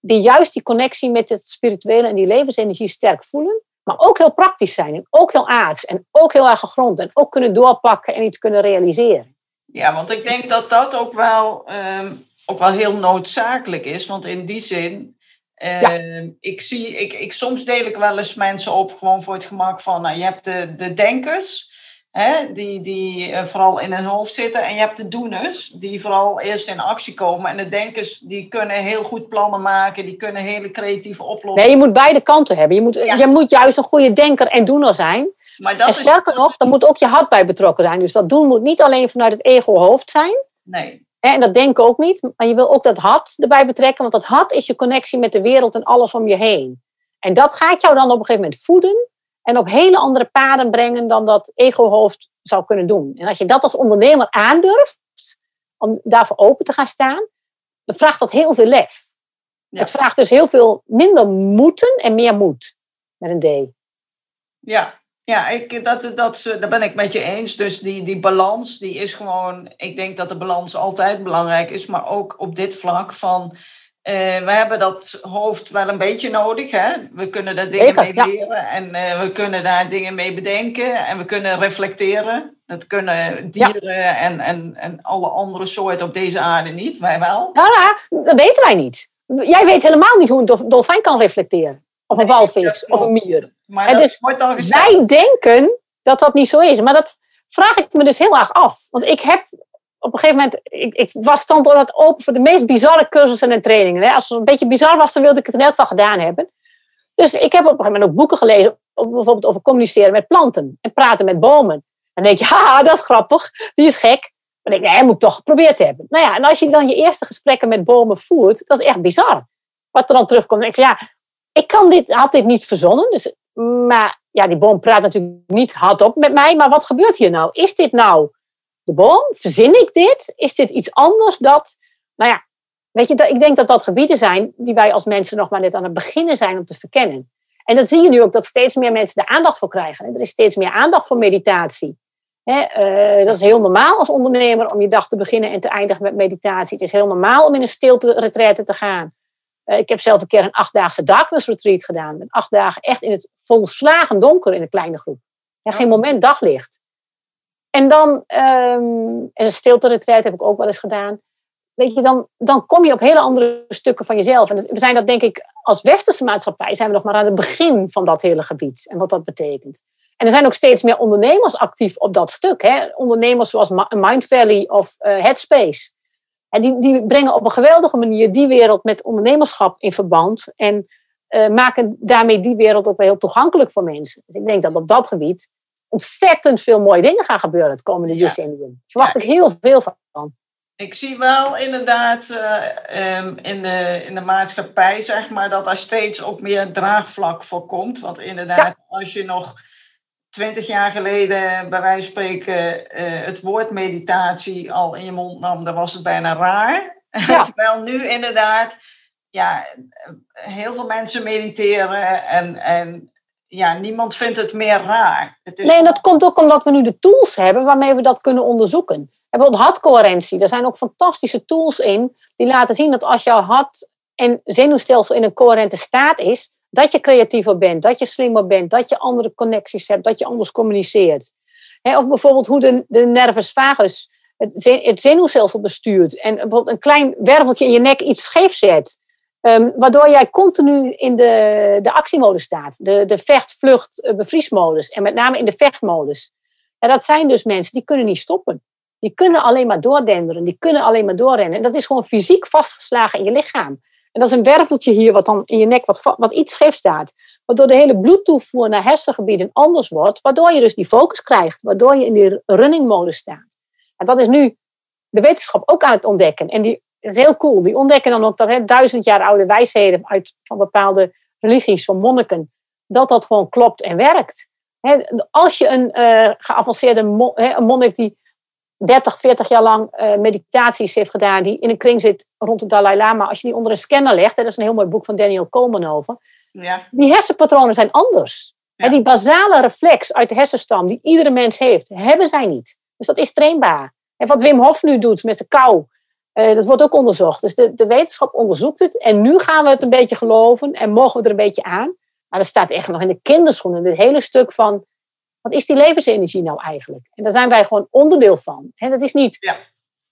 die juist die connectie met het spirituele en die levensenergie sterk voelen, maar ook heel praktisch zijn en ook heel aards en ook heel erg gegrond en ook kunnen doorpakken en iets kunnen realiseren. Ja, want ik denk dat dat ook wel ehm, ook wel heel noodzakelijk is. Want in die zin, uh, ik zie, ik, ik, soms deel ik wel eens mensen op gewoon voor het gemak van, nou, je hebt de, de denkers, hè, die, die uh, vooral in hun hoofd zitten, en je hebt de doeners, die vooral eerst in actie komen. En de denkers, die kunnen heel goed plannen maken, die kunnen hele creatieve oplossingen. Nee, je moet beide kanten hebben. Je moet, je moet juist een goede denker en doener zijn. Maar dat en sterker is... nog, dan moet ook je hart bij betrokken zijn. Dus dat doen moet niet alleen vanuit het ego-hoofd zijn. Nee. En dat denken ook niet. Maar je wil ook dat hart erbij betrekken. Want dat hart is je connectie met de wereld en alles om je heen. En dat gaat jou dan op een gegeven moment voeden. En op hele andere paden brengen dan dat ego-hoofd zou kunnen doen. En als je dat als ondernemer aandurft, om daarvoor open te gaan staan, dan vraagt dat heel veel lef. Het vraagt dus heel veel minder moeten en meer moed. Met een D. Ja, ja, ik, dat, dat, daar ben ik met je eens. Dus die, die balans, die is gewoon... Ik denk dat de balans altijd belangrijk is. Maar ook op dit vlak van... Uh, we hebben dat hoofd wel een beetje nodig. Hè? We kunnen daar dingen mee leren. En uh, we kunnen daar dingen mee bedenken. En we kunnen reflecteren. Dat kunnen dieren en, en, en alle andere soorten op deze aarde niet. Wij wel. Nou, nou, dat weten wij niet. jij weet helemaal niet hoe een dolfijn kan reflecteren. Of een walvis, of een mier. Maar dat dus wordt wij denken dat dat niet zo is. Maar dat vraag ik me dus heel erg af. Want ik heb op een gegeven moment, ik, ik was stond altijd open voor de meest bizarre cursussen en trainingen. Hè. Als het een beetje bizar was, dan wilde ik het in elk geval gedaan hebben. Dus ik heb op een gegeven moment ook boeken gelezen, bijvoorbeeld over communiceren met planten en praten met bomen. En dan denk je, haha, dat is grappig, die is gek. Maar denk ik, nee, moet ik toch geprobeerd hebben. Nou ja, en als je dan je eerste gesprekken met bomen voert, dat is echt bizar. Wat er dan terugkomt, denk ik, ja, ik kan dit, had dit niet verzonnen. Dus, maar ja, die boom praat natuurlijk niet hardop met mij. Maar wat gebeurt hier nou? Is dit nou de boom? Verzin ik dit? Is dit iets anders dat... Nou ja, weet je, ik denk dat dat gebieden zijn die wij als mensen nog maar net aan het beginnen zijn om te verkennen. En dat zie je nu ook, dat steeds meer mensen er aandacht voor krijgen. Er is steeds meer aandacht voor meditatie. Eh, dat is heel normaal als ondernemer om je dag te beginnen en te eindigen met meditatie. Het is heel normaal om in een stilte te gaan. Eh, ik heb zelf een keer een achtdaagse darkness retreat gedaan. Met acht dagen echt in het volslagen donker in een kleine groep. Ja, geen moment daglicht. En dan, um, een stilte retreat heb ik ook wel eens gedaan. Weet je, dan, dan kom je op hele andere stukken van jezelf. En we zijn dat denk ik als westerse maatschappij zijn we nog maar aan het begin van dat hele gebied. En wat dat betekent. En er zijn ook steeds meer ondernemers actief op dat stuk. Hè? Ondernemers zoals Mind Valley of uh, Headspace. En die, die brengen op een geweldige manier die wereld met ondernemerschap in verband. En uh, maken daarmee die wereld ook heel toegankelijk voor mensen. Dus ik denk dat op dat gebied ontzettend veel mooie dingen gaan gebeuren het komende ja. decennium. Daar verwacht ik heel veel van. Ik zie wel inderdaad uh, um, in, de, in de maatschappij, zeg maar, dat er steeds ook meer draagvlak voor komt. Want inderdaad, ja. als je nog twintig jaar geleden, bij wijze van spreken, uh, het woord meditatie al in je mond nam, dan was het bijna raar. Ja. Terwijl nu inderdaad, ja, heel veel mensen mediteren en, en ja, niemand vindt het meer raar. Het is nee, en dat komt ook omdat we nu de tools hebben waarmee we dat kunnen onderzoeken. Hebben hartcoherentie, daar zijn ook fantastische tools in die laten zien dat als jouw hart en zenuwstelsel in een coherente staat is, dat je creatiever bent, dat je slimmer bent, dat je andere connecties hebt, dat je anders communiceert. of bijvoorbeeld hoe de, de nervus vagus het zenuwstelsel bestuurt en bijvoorbeeld een klein werveltje in je nek iets scheef zet. Um, waardoor jij continu in de, de actiemodus staat. De, de vecht, vlucht, eh, bevriesmodus. En met name in de vechtmodus. En dat zijn dus mensen die kunnen niet stoppen. Die kunnen alleen maar doordenderen. Die kunnen alleen maar doorrennen. En dat is gewoon fysiek vastgeslagen in je lichaam. En dat is een werveltje hier wat dan in je nek wat, wat iets scheef staat. Waardoor de hele bloedtoevoer naar hersengebieden anders wordt. Waardoor je dus die focus krijgt. Waardoor je in die running modus staat. En dat is nu de wetenschap ook aan het ontdekken. En die is heel cool. Die ontdekken dan ook dat hè, duizend jaar oude wijsheden uit van bepaalde religies, van monniken, dat dat gewoon klopt en werkt. Hè, als je een uh, geavanceerde mon, hè, een monnik die 30, 40 jaar lang uh, meditaties heeft gedaan, die in een kring zit rond de Dalai Lama, als je die onder een scanner legt, hè, dat is een heel mooi boek van Daniel Coleman over, ja. die hersenpatronen zijn anders. Ja. die basale reflex uit de hersenstam die iedere mens heeft, hebben zij niet. Dus dat is trainbaar. En wat Wim Hof nu doet met de kou, uh, dat wordt ook onderzocht. Dus de, de wetenschap onderzoekt het. En nu gaan we het een beetje geloven en mogen we er een beetje aan. Maar dat staat echt nog in de kinderschoenen. Dit hele stuk van, wat is die levensenergie nou eigenlijk? En daar zijn wij gewoon onderdeel van. He, dat is niet ja.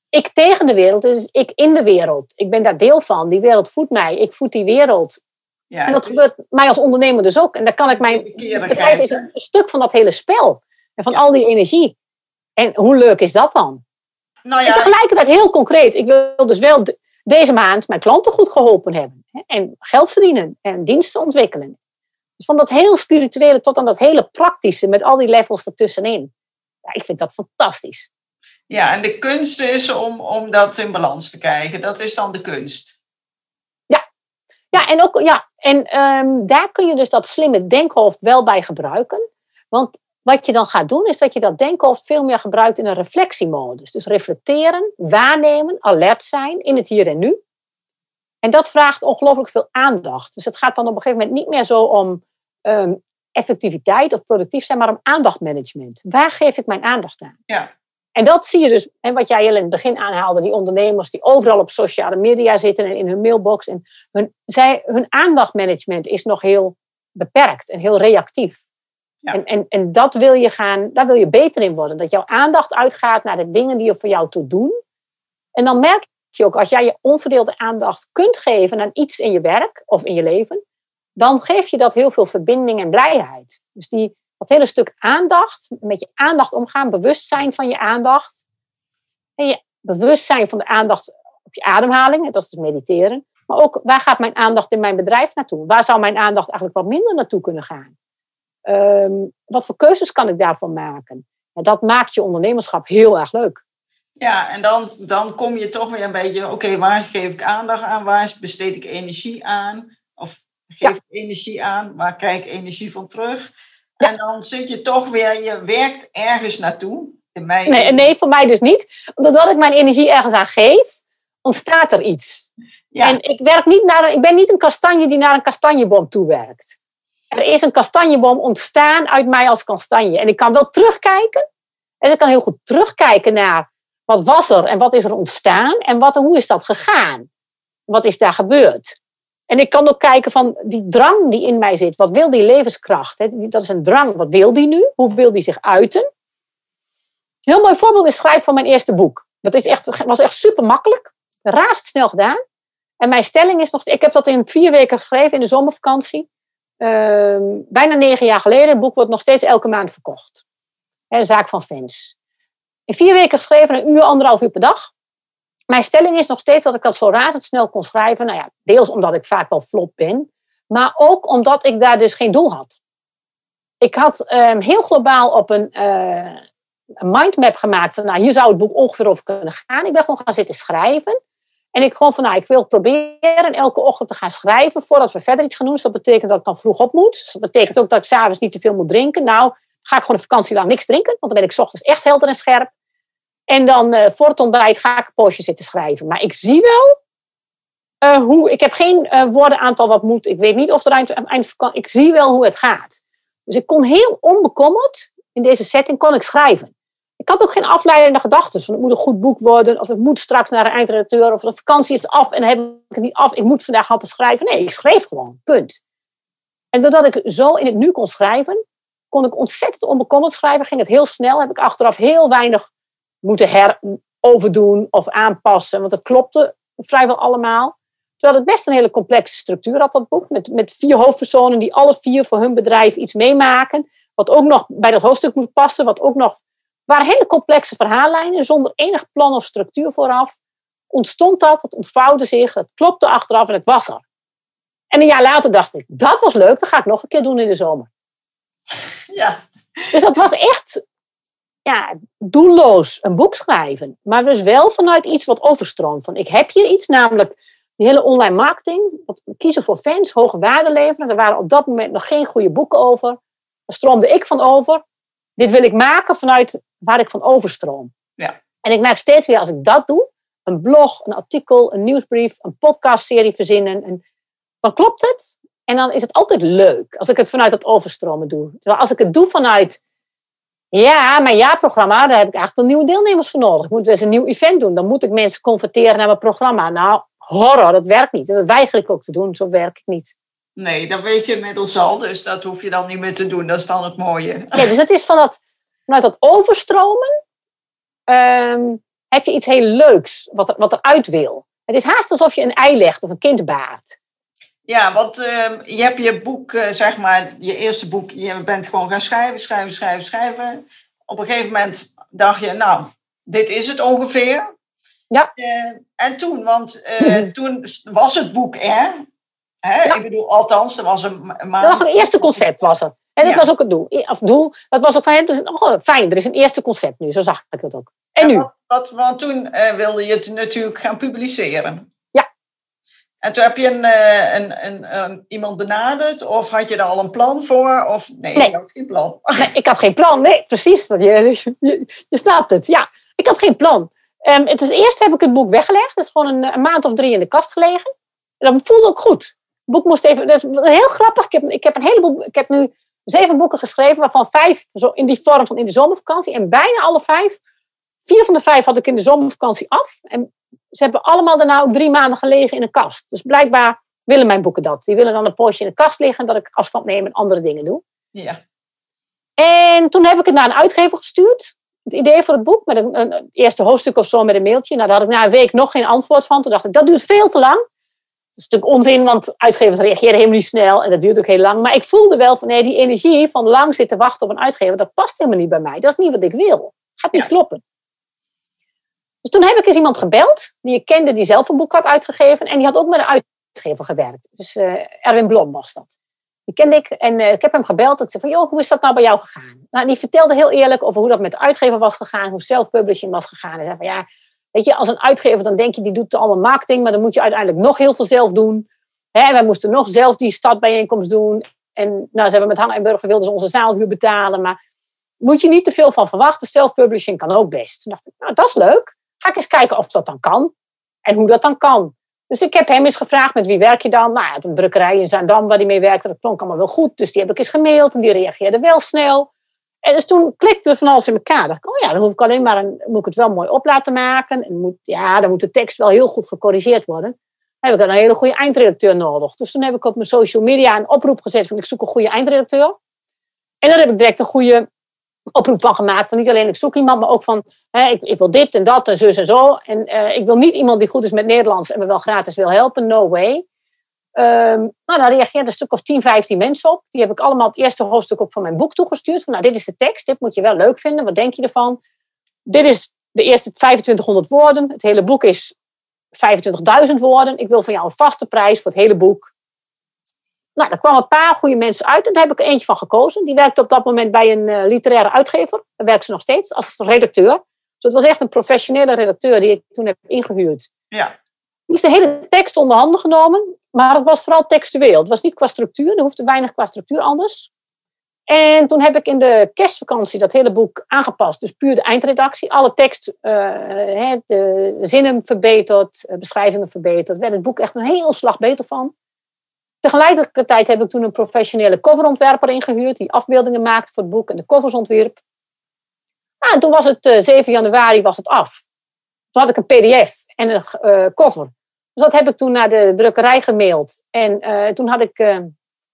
ik tegen de wereld, het is ik in de wereld. Ik ben daar deel van. Die wereld voedt mij. Ik voed die wereld. Ja, en dat gebeurt mij als ondernemer dus ook. En dan kan ik mijn bedrijf is een stuk van dat hele spel. En van ja. al die energie. En hoe leuk is dat dan? Nou ja. En tegelijkertijd heel concreet. Ik wil dus wel deze maand mijn klanten goed geholpen hebben. Hè, en geld verdienen en diensten ontwikkelen. Dus van dat heel spirituele tot aan dat hele praktische met al die levels ertussenin. Ja, ik vind dat fantastisch. Ja, en de kunst is om, om dat in balans te krijgen. Dat is dan de kunst. Ja, ja en, ook, ja, en um, daar kun je dus dat slimme denkhoofd wel bij gebruiken. Want wat je dan gaat doen, is dat je dat denkhoofd veel meer gebruikt in een reflectiemodus. Dus reflecteren, waarnemen, alert zijn in het hier en nu. En dat vraagt ongelooflijk veel aandacht. Dus het gaat dan op een gegeven moment niet meer zo om um, effectiviteit of productief zijn, maar om aandachtmanagement. Waar geef ik mijn aandacht aan? Ja. En dat zie je dus, en wat jij in het begin aanhaalde, die ondernemers die overal op sociale media zitten en in hun mailbox. En hun, zij, hun aandachtmanagement is nog heel beperkt en heel reactief. En, en, en dat wil je gaan, daar wil je beter in worden. Dat jouw aandacht uitgaat naar de dingen die er voor jou toe doen. En dan merk je ook, als jij je onverdeelde aandacht kunt geven aan iets in je werk of in je leven, dan geef je dat heel veel verbinding en blijheid. Dus die, dat hele stuk aandacht, met je aandacht omgaan, bewustzijn van je aandacht. En bewustzijn van de aandacht op je ademhaling, dat is dus mediteren. Maar ook, waar gaat mijn aandacht in mijn bedrijf naartoe? Waar zou mijn aandacht eigenlijk wat minder naartoe kunnen gaan? Ehm, wat voor keuzes kan ik daarvan maken? Ja, dat maakt je ondernemerschap heel erg leuk. Ja, en dan, dan kom je toch weer een beetje, oké, waar geef ik aandacht aan? Waar besteed ik energie aan? Of geef ik energie aan? Waar krijg ik energie van terug? En dan zit je toch weer, je werkt ergens naartoe. In mij... nee, nee, voor mij dus niet. Doordat ik mijn energie ergens aan geef, ontstaat er iets. Ja. En ik, werk niet naar, ik ben niet een kastanje die naar een kastanjeboom toe werkt. Er is een kastanjeboom ontstaan uit mij als kastanje. En ik kan wel terugkijken. En ik kan heel goed terugkijken naar wat was er en wat is er ontstaan en wat, hoe is dat gegaan? Wat is daar gebeurd? En ik kan ook kijken van die drang die in mij zit. Wat wil die levenskracht? Hè? Dat is een drang. Wat wil die nu? Hoe wil die zich uiten? Heel mooi voorbeeld is schrijven van mijn eerste boek. Dat is echt, was echt super makkelijk. Raastsnel gedaan. En mijn stelling is nog... Ik heb dat in vier weken geschreven in de zomervakantie. Ehm, bijna negen jaar geleden. Het boek wordt nog steeds elke maand verkocht. Hè, zaak van fans. In vier weken geschreven, een uur, anderhalf uur per dag. Mijn stelling is nog steeds dat ik dat zo razendsnel kon schrijven. Nou ja, deels omdat ik vaak wel flop ben. Maar ook omdat ik daar dus geen doel had. Ik had ehm, heel globaal op een, uh, een mindmap gemaakt. Van, nou, hier zou het boek ongeveer over kunnen gaan. Ik ben gewoon gaan zitten schrijven. En ik gewoon van, nou, ik wil proberen elke ochtend te gaan schrijven voordat we verder iets gaan doen. Dus dat betekent dat ik dan vroeg op moet. Dus dat betekent ook dat ik s'avonds niet te veel moet drinken. Nou, ga ik gewoon een vakantie lang niks drinken, want dan ben ik s ochtends echt helder en scherp. En dan uh, voor het ontbijt ga ik een poosje zitten schrijven. Maar ik zie wel uh, hoe. Ik heb geen uh, woordenaantal wat moet. Ik weet niet of er eind, eind. Ik zie wel hoe het gaat. Dus ik kon heel onbekommerd in deze setting kon ik schrijven. Ik had ook geen afleidende gedachten. Van het moet een goed boek worden, of het moet straks naar een eindredacteur, of de vakantie is af en heb ik het niet af. Ik moet vandaag te schrijven. Nee, ik schreef gewoon. Punt. En doordat ik zo in het nu kon schrijven, kon ik ontzettend onbekommerd schrijven. Ging het heel snel. Heb ik achteraf heel weinig moeten heroverdoen of aanpassen. Want het klopte vrijwel allemaal. Terwijl het best een hele complexe structuur had, dat boek. Met, met vier hoofdpersonen die alle vier voor hun bedrijf iets meemaken. Wat ook nog bij dat hoofdstuk moet passen. Wat ook nog waren hele complexe verhaallijnen zonder enig plan of structuur vooraf. Ontstond dat, het ontvouwde zich, het klopte achteraf en het was er. En een jaar later dacht ik, dat was leuk, dat ga ik nog een keer doen in de zomer. Ja. Dus dat was echt ja, doelloos een boek schrijven. Maar dus wel vanuit iets wat overstroomt. Van ik heb hier iets, namelijk die hele online marketing. Wat kiezen voor fans, hoge waarde leveren. Er waren op dat moment nog geen goede boeken over. Daar stroomde ik van over. Dit wil ik maken vanuit waar ik van overstroom. Ja. En ik merk steeds weer als ik dat doe, een blog, een artikel, een nieuwsbrief, een podcastserie verzinnen, en dan klopt het. En dan is het altijd leuk als ik het vanuit dat overstromen doe. Terwijl als ik het doe vanuit, ja, mijn jaarprogramma, daar heb ik eigenlijk wel nieuwe deelnemers voor nodig. Ik moet eens een nieuw event doen. Dan moet ik mensen converteren naar mijn programma. Nou, horror, dat werkt niet. Dat weiger ik ook te doen. Zo werk ik niet. Nee, dat weet je inmiddels al, dus dat hoef je dan niet meer te doen. Dat is dan het mooie. Nee, dus het is van dat, vanuit dat overstromen um, heb je iets heel leuks wat, wat eruit wil. Het is haast alsof je een ei legt of een kind baart. Ja, want uh, je hebt je boek, uh, zeg maar, je eerste boek, je bent gewoon gaan schrijven, schrijven, schrijven, schrijven. Op een gegeven moment dacht je, nou, dit is het ongeveer. Ja. Uh, en toen, want toen was het boek er. Hè? Ja. Ik bedoel, althans, er was een maand. Dat was een eerste concept, was er. En dat ja. was ook het doel. Of doel, dat was ook van, het is oh, fijn, er is een eerste concept nu. Zo zag ik het ook. En nu? Wat, wat, want toen wilde je het natuurlijk gaan publiceren. En toen heb je een, een, een, een, iemand benaderd of had je er al een plan voor? Of nee, nee. je had geen plan. Nee, ik had geen plan. Nee, precies. Je, je, je snapt het. Ja, ik had geen plan. Um, het is, eerst heb ik het boek weggelegd. Dat is gewoon een, een, maand of drie in de kast gelegen. En dat voelde ook goed. Boek moest even... Dat is heel grappig. Ik heb, ik heb een heleboel... Ik heb nu zeven boeken geschreven, waarvan vijf zo in die vorm van in de zomervakantie. En bijna alle vijf, vier van de vijf had ik in de zomervakantie af. En ze hebben allemaal daarna ook drie maanden gelegen in een kast. Dus blijkbaar willen mijn boeken dat. Die willen dan een poosje in de kast liggen, dat ik afstand neem en andere dingen doe. Ja. En toen heb ik het naar een uitgever gestuurd. het idee voor het boek, met een, een, eerste hoofdstuk of zo met een mailtje. Nou, daar had ik na een week nog geen antwoord van. Toen dacht ik, dat duurt veel te lang. Dat is natuurlijk onzin, want uitgevers reageren helemaal niet snel en dat duurt ook heel lang. Maar ik voelde wel van, nee, die energie van lang zitten wachten op een uitgever, dat past helemaal niet bij mij. Dat is niet wat ik wil. Gaat niet kloppen. Dus toen heb ik eens iemand gebeld, die ik kende, die zelf een boek had uitgegeven. En die had ook met een uitgever gewerkt. Dus uh, Erwin Blom was dat. Die kende ik en uh, ik heb hem gebeld. Ik zei van, joh, hoe is dat nou bij jou gegaan? Nou, die vertelde heel eerlijk over hoe dat met de uitgever was gegaan, hoe self-publishing was gegaan. Hij zei van, ja, weet je, als een uitgever, dan denk je, die doet allemaal marketing, maar dan moet je uiteindelijk nog heel veel zelf doen. Hè, wij moesten nog zelf die stadbijeenkomst doen. En nou, ze hebben met Hanna en Burger wilden ze onze zaalhuur betalen, maar moet je niet te veel van verwachten. Self-publishing kan ook best. Toen dacht ik, nou, dat is leuk. Ga ik eens kijken of dat dan kan. En hoe dat dan kan. Dus ik heb hem eens gevraagd, met wie werk je dan? Nou, ja, een drukkerij in Zaandam waar hij mee werkte. Dat klonk allemaal wel goed. Dus die heb ik eens gemaild en die reageerde wel snel. En dus toen klikte er van alles in elkaar. Oh ja, dan hoef ik alleen maar een, moet ik het wel mooi op laten maken. En moet, ja, dan moet de tekst wel heel goed gecorrigeerd worden. Dan heb ik een hele goede eindredacteur nodig. Dus toen heb ik op mijn social media een oproep gezet van ik zoek een goede eindredacteur. En dan heb ik direct een goede oproep van gemaakt. Van niet alleen ik zoek iemand, maar ook van hè, ik, ik, wil dit en dat en zus en zo. En uh, ik wil niet iemand die goed is met Nederlands en me wel gratis wil helpen. No way. Um, nou, daar reageerden een stuk of 10, 15 mensen op. Die heb ik allemaal het eerste hoofdstuk ook van mijn boek toegestuurd. Van, nou, dit is de tekst, dit moet je wel leuk vinden. Wat denk je ervan? Dit is de eerste 2500 woorden. Het hele boek is 25.000 woorden. Ik wil van jou een vaste prijs voor het hele boek. Nou, daar kwamen een paar goede mensen uit en daar heb ik eentje van gekozen. Die werkte op dat moment bij een uh, literaire uitgever. Daar werkt ze nog steeds als redacteur. Dus het was echt een professionele redacteur die ik toen heb ingehuurd. Ja. Is de hele tekst onder handen genomen, maar het was vooral textueel. Het was niet qua structuur, er hoefde weinig qua structuur anders. En toen heb ik in de kerstvakantie dat hele boek aangepast. Dus puur de eindredactie. Alle tekst, uh, de zinnen verbeterd, eh, beschrijvingen verbeterd. Werd het boek echt een heel slag beter van. Tegelijkertijd heb ik toen een professionele coverontwerper ingehuurd, die afbeeldingen maakte voor het boek en de covers ontwierp. Nou, en toen was het uh, eh, 7 januari was het af. Toen had ik een pdf en een cover. Dus dat heb ik toen naar de drukkerij gemaild. En uh, toen had ik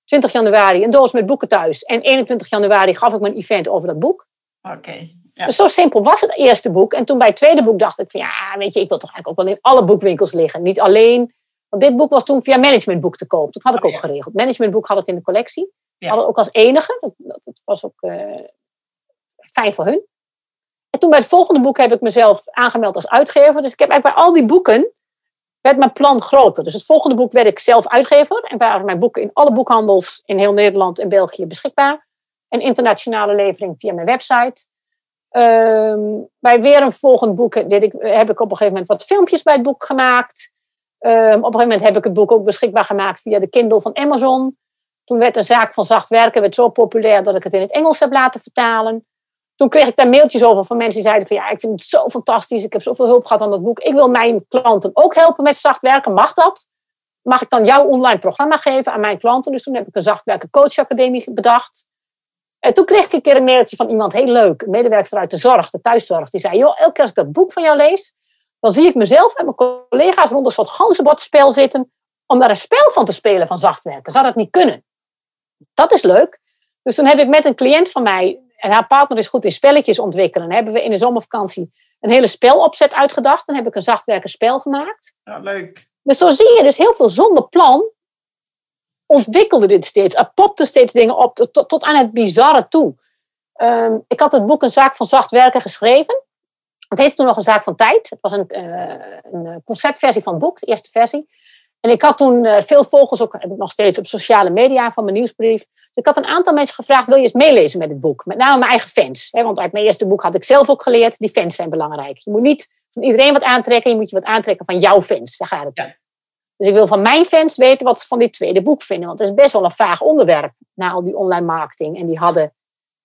20 januari een doos met boeken thuis. En 21 januari gaf ik mijn event over dat boek. Oké. ja. Dus zo simpel was het eerste boek. En toen bij het tweede boek dacht ik van ja, weet je, ik wil toch eigenlijk ook wel in alle boekwinkels liggen. Niet alleen want dit boek was toen via managementboek te koop. Dat had ik oh, ook geregeld. Managementboek had het in de collectie. Ja. Hadden ook als enige. Dat, dat was ook uh, fijn voor hun. En toen bij het volgende boek heb ik mezelf aangemeld als uitgever. Dus ik heb eigenlijk bij al die boeken werd mijn plan groter. Dus het volgende boek werd ik zelf uitgever. En waren mijn boeken in alle boekhandels in heel Nederland en België beschikbaar. En internationale levering via mijn website. Uh, bij weer een volgend boek ik, heb ik op een gegeven moment wat filmpjes bij het boek gemaakt. Um, op een gegeven moment heb ik het boek ook beschikbaar gemaakt via de Kindle van Amazon. Toen werd de zaak van zacht werken werd zo populair dat ik het in het Engels heb laten vertalen. Toen kreeg ik daar mailtjes over van mensen die zeiden van ja, ik vind het zo fantastisch. Ik heb zoveel hulp gehad aan dat boek. Ik wil mijn klanten ook helpen met zacht werken. Mag dat? Mag ik dan jouw online programma geven aan mijn klanten? Dus toen heb ik een zachtwerken coachacademie bedacht. En toen kreeg ik een keer een mailtje van iemand, heel leuk, een medewerker uit de zorg, de thuiszorg. Die zei, joh, elke keer als ik dat boek van jou lees, dan zie ik mezelf en mijn collega's rond een soort ganzenbordspel zitten om daar een spel van te spelen van zacht werken. Zou dat niet kunnen? Dat is leuk. Dus toen heb ik met een cliënt van mij, en haar partner is goed in spelletjes ontwikkelen, hebben we in de zomervakantie een hele spelopzet uitgedacht. Dan heb ik een zachtwerken spel gemaakt. Ja, leuk. Dus zo zie je dus heel veel zonder plan ontwikkelde dit steeds. Er popte steeds dingen op, tot, tot aan het bizarre toe. Um, ik had het boek Een Zaak van Zacht Werken geschreven. Het heette toen nog een zaak van tijd. Het was een, uh, een conceptversie van het boek, de eerste versie. En ik had toen uh, veel volgers, ook heb ik nog steeds op sociale media van mijn nieuwsbrief. Dus ik had een aantal mensen gevraagd, wil je eens meelezen met het boek? Met name mijn eigen fans. Hè? Want uit mijn eerste boek had ik zelf ook geleerd, die fans zijn belangrijk. Je moet niet van iedereen wat aantrekken, je moet je wat aantrekken van jouw fans. Daar gaat het om. Dus ik wil van mijn fans weten wat ze van dit tweede boek vinden. Want het is best wel een vaag onderwerp na al die online marketing. En die hadden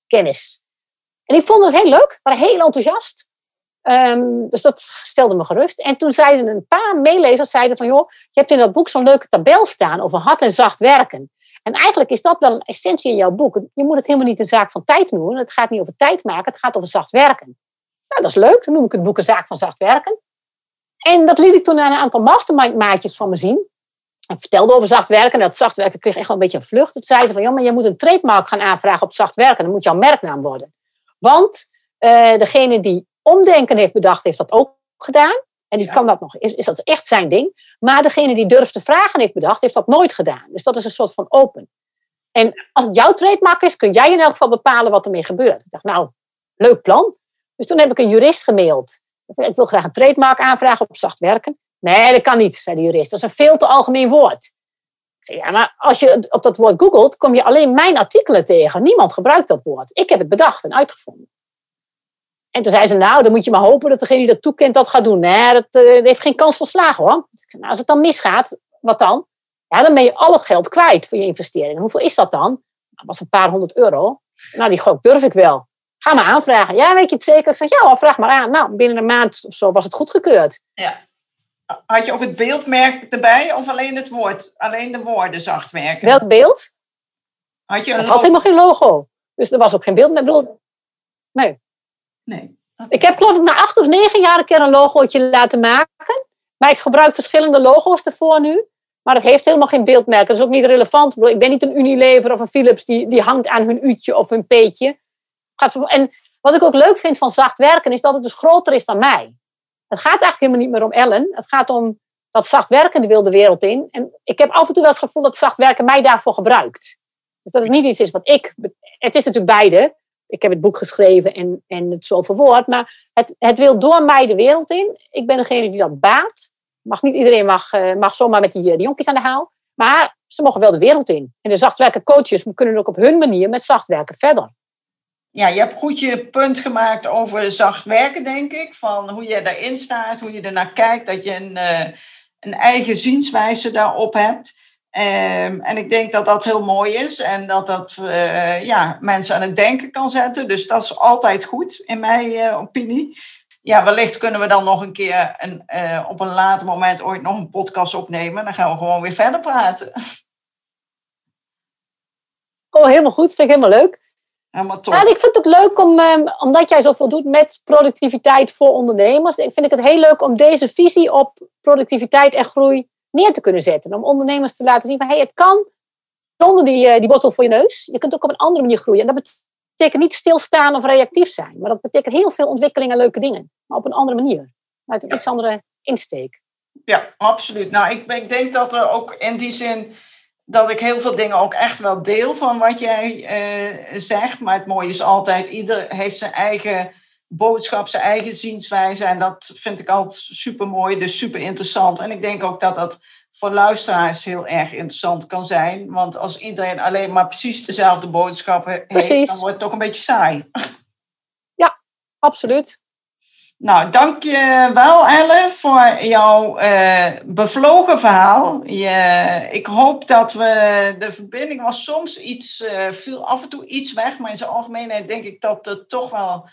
kennis. En die vonden het heel leuk, waren heel enthousiast. Um, dus dat stelde me gerust. En toen zeiden een paar meelezers zeiden van joh, je hebt in dat boek zo'n leuke tabel staan over hard en zacht werken. En eigenlijk is dat wel een essentie in jouw boek. Je moet het helemaal niet een zaak van tijd noemen. Het gaat niet over tijd maken, het gaat over zacht werken. Nou, dat is leuk. Dan noem ik het boek een zaak van zacht werken. En dat liet ik toen aan een aantal mastermind maatjes van me zien. Ik vertelde over zacht werken. En dat zacht werken kreeg echt wel een beetje een vlucht. Toen zeiden ze van, joh, maar je moet een trademark gaan aanvragen op zacht werken. Dan moet jouw merknaam worden. Want Uh, degene die omdenken heeft bedacht, heeft dat ook gedaan. En die kan dat nog, is, is dat echt zijn ding. Maar degene die durft te vragen heeft bedacht, heeft dat nooit gedaan. Dus dat is een soort van open. En als het jouw trademark is, kun jij in elk geval bepalen wat ermee gebeurt. Ik dacht, nou, leuk plan. Dus toen heb ik een jurist gemaild. Ik wil graag een trademark aanvragen op zacht werken. Nee, dat kan niet, zei de jurist. Dat is een veel te algemeen woord. Ik zei, ja, maar als je op dat woord googelt, kom je alleen mijn artikelen tegen. Niemand gebruikt dat woord. Ik heb het bedacht en uitgevonden. En toen zei ze, nou, dan moet je maar hopen dat degene die dat toekent dat gaat doen. Nee, dat, uh, heeft geen kans van slagen hoor. Nou, als het dan misgaat, wat dan? Ja, dan ben je al het geld kwijt voor je investering. Hoeveel is dat dan? Dat was een paar honderd euro. Nou, die gok durf ik wel. Ga maar aanvragen. Ja, weet je het zeker? Ik zeg, ja, vraag maar aan. Nou, binnen een maand of zo was het goedgekeurd. Ja. Had je ook het beeldmerk erbij of alleen het woord? Alleen de woorden zacht werken? Welk beeld? Had je een het had helemaal geen logo. Dus er was ook geen beeld. Nee. Nee. Ik heb geloof ik na acht of negen jaar een keer een logootje laten maken. Maar ik gebruik verschillende logo's ervoor nu. Maar dat heeft helemaal geen beeldmerk. Dat is ook niet relevant. Ik ben niet een Unilever of een Philips die, die hangt aan hun u'tje of hun peetje. En wat ik ook leuk vind van zacht werken is dat het dus groter is dan mij. Het gaat eigenlijk helemaal niet meer om Ellen. Het gaat om dat zacht werken de wilde wereld in. En ik heb af en toe wel eens het gevoel dat zacht werken mij daarvoor gebruikt. Dus dat het niet iets is wat ik. Het is natuurlijk beide ik heb het boek geschreven en, en het zo verwoord. Maar het, het wil door mij de wereld in. Ik ben degene die dat baat. Mag niet iedereen mag, uh, mag zomaar met die, die jonkies aan de haal. Maar ze mogen wel de wereld in. En de zachtwerken coaches kunnen ook op hun manier met zacht werken verder. Ja, je hebt goed je punt gemaakt over zacht werken, denk ik. Van hoe je daarin staat, hoe je ernaar kijkt. Dat je een, uh, een eigen zienswijze daarop hebt. Um, en ik denk dat dat heel mooi is en dat dat uh, ja, mensen aan het denken kan zetten. Dus dat is altijd goed, in mijn uh, opinie. Ja, wellicht kunnen we dan nog een keer een, uh, op een later moment ooit nog een podcast opnemen. Dan gaan we gewoon weer verder praten. Oh, helemaal goed. Vind ik helemaal leuk. Helemaal top. Ja, ik vind het ook leuk om, um, omdat jij zoveel doet met productiviteit voor ondernemers. Ik vind ik het heel leuk om deze visie op productiviteit en groei neer te kunnen zetten. Om ondernemers te laten zien van hey, het kan zonder die, uh, die wortel voor je neus. Je kunt ook op een andere manier groeien. En dat betekent niet stilstaan of reactief zijn. Maar dat betekent heel veel ontwikkeling en leuke dingen. Maar op een andere manier. Met een ja. iets andere insteek. Ja, absoluut. Nou, ik, ik denk dat er ook in die zin dat ik heel veel dingen ook echt wel deel van wat jij uh, zegt. Maar het mooie is altijd, ieder heeft zijn eigen boodschap, zijn eigen zienswijze. En dat vind ik altijd super mooi, dus super interessant. En ik denk ook dat dat voor luisteraars heel erg interessant kan zijn. Want als iedereen alleen maar precies dezelfde boodschappen heeft, dan wordt het ook een beetje saai. Ja, absoluut. Nou, dank je wel, Elle, voor jouw uh, bevlogen verhaal. Je, ik hoop dat we. De verbinding was soms iets. Uh, viel af en toe iets weg, maar in zijn algemeenheid denk ik dat het toch wel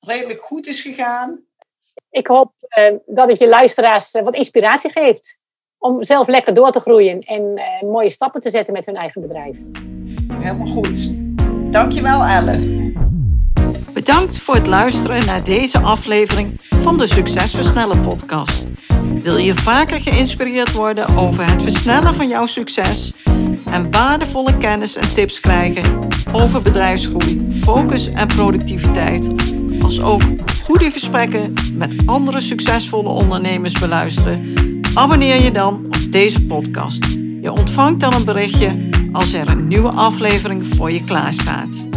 redelijk goed is gegaan. Ik hoop uh, dat het je luisteraars uh, wat inspiratie geeft om zelf lekker door te groeien en uh, mooie stappen te zetten met hun eigen bedrijf. Helemaal goed. Dankjewel, Elle. Bedankt voor het luisteren naar deze aflevering van de Succes Versnellen podcast. Wil je vaker geïnspireerd worden over het versnellen van jouw succes en waardevolle kennis en tips krijgen over bedrijfsgroei, focus en productiviteit? Als ook goede gesprekken met andere succesvolle ondernemers beluisteren, abonneer je dan op deze podcast. Je ontvangt dan een berichtje als er een nieuwe aflevering voor je klaar staat.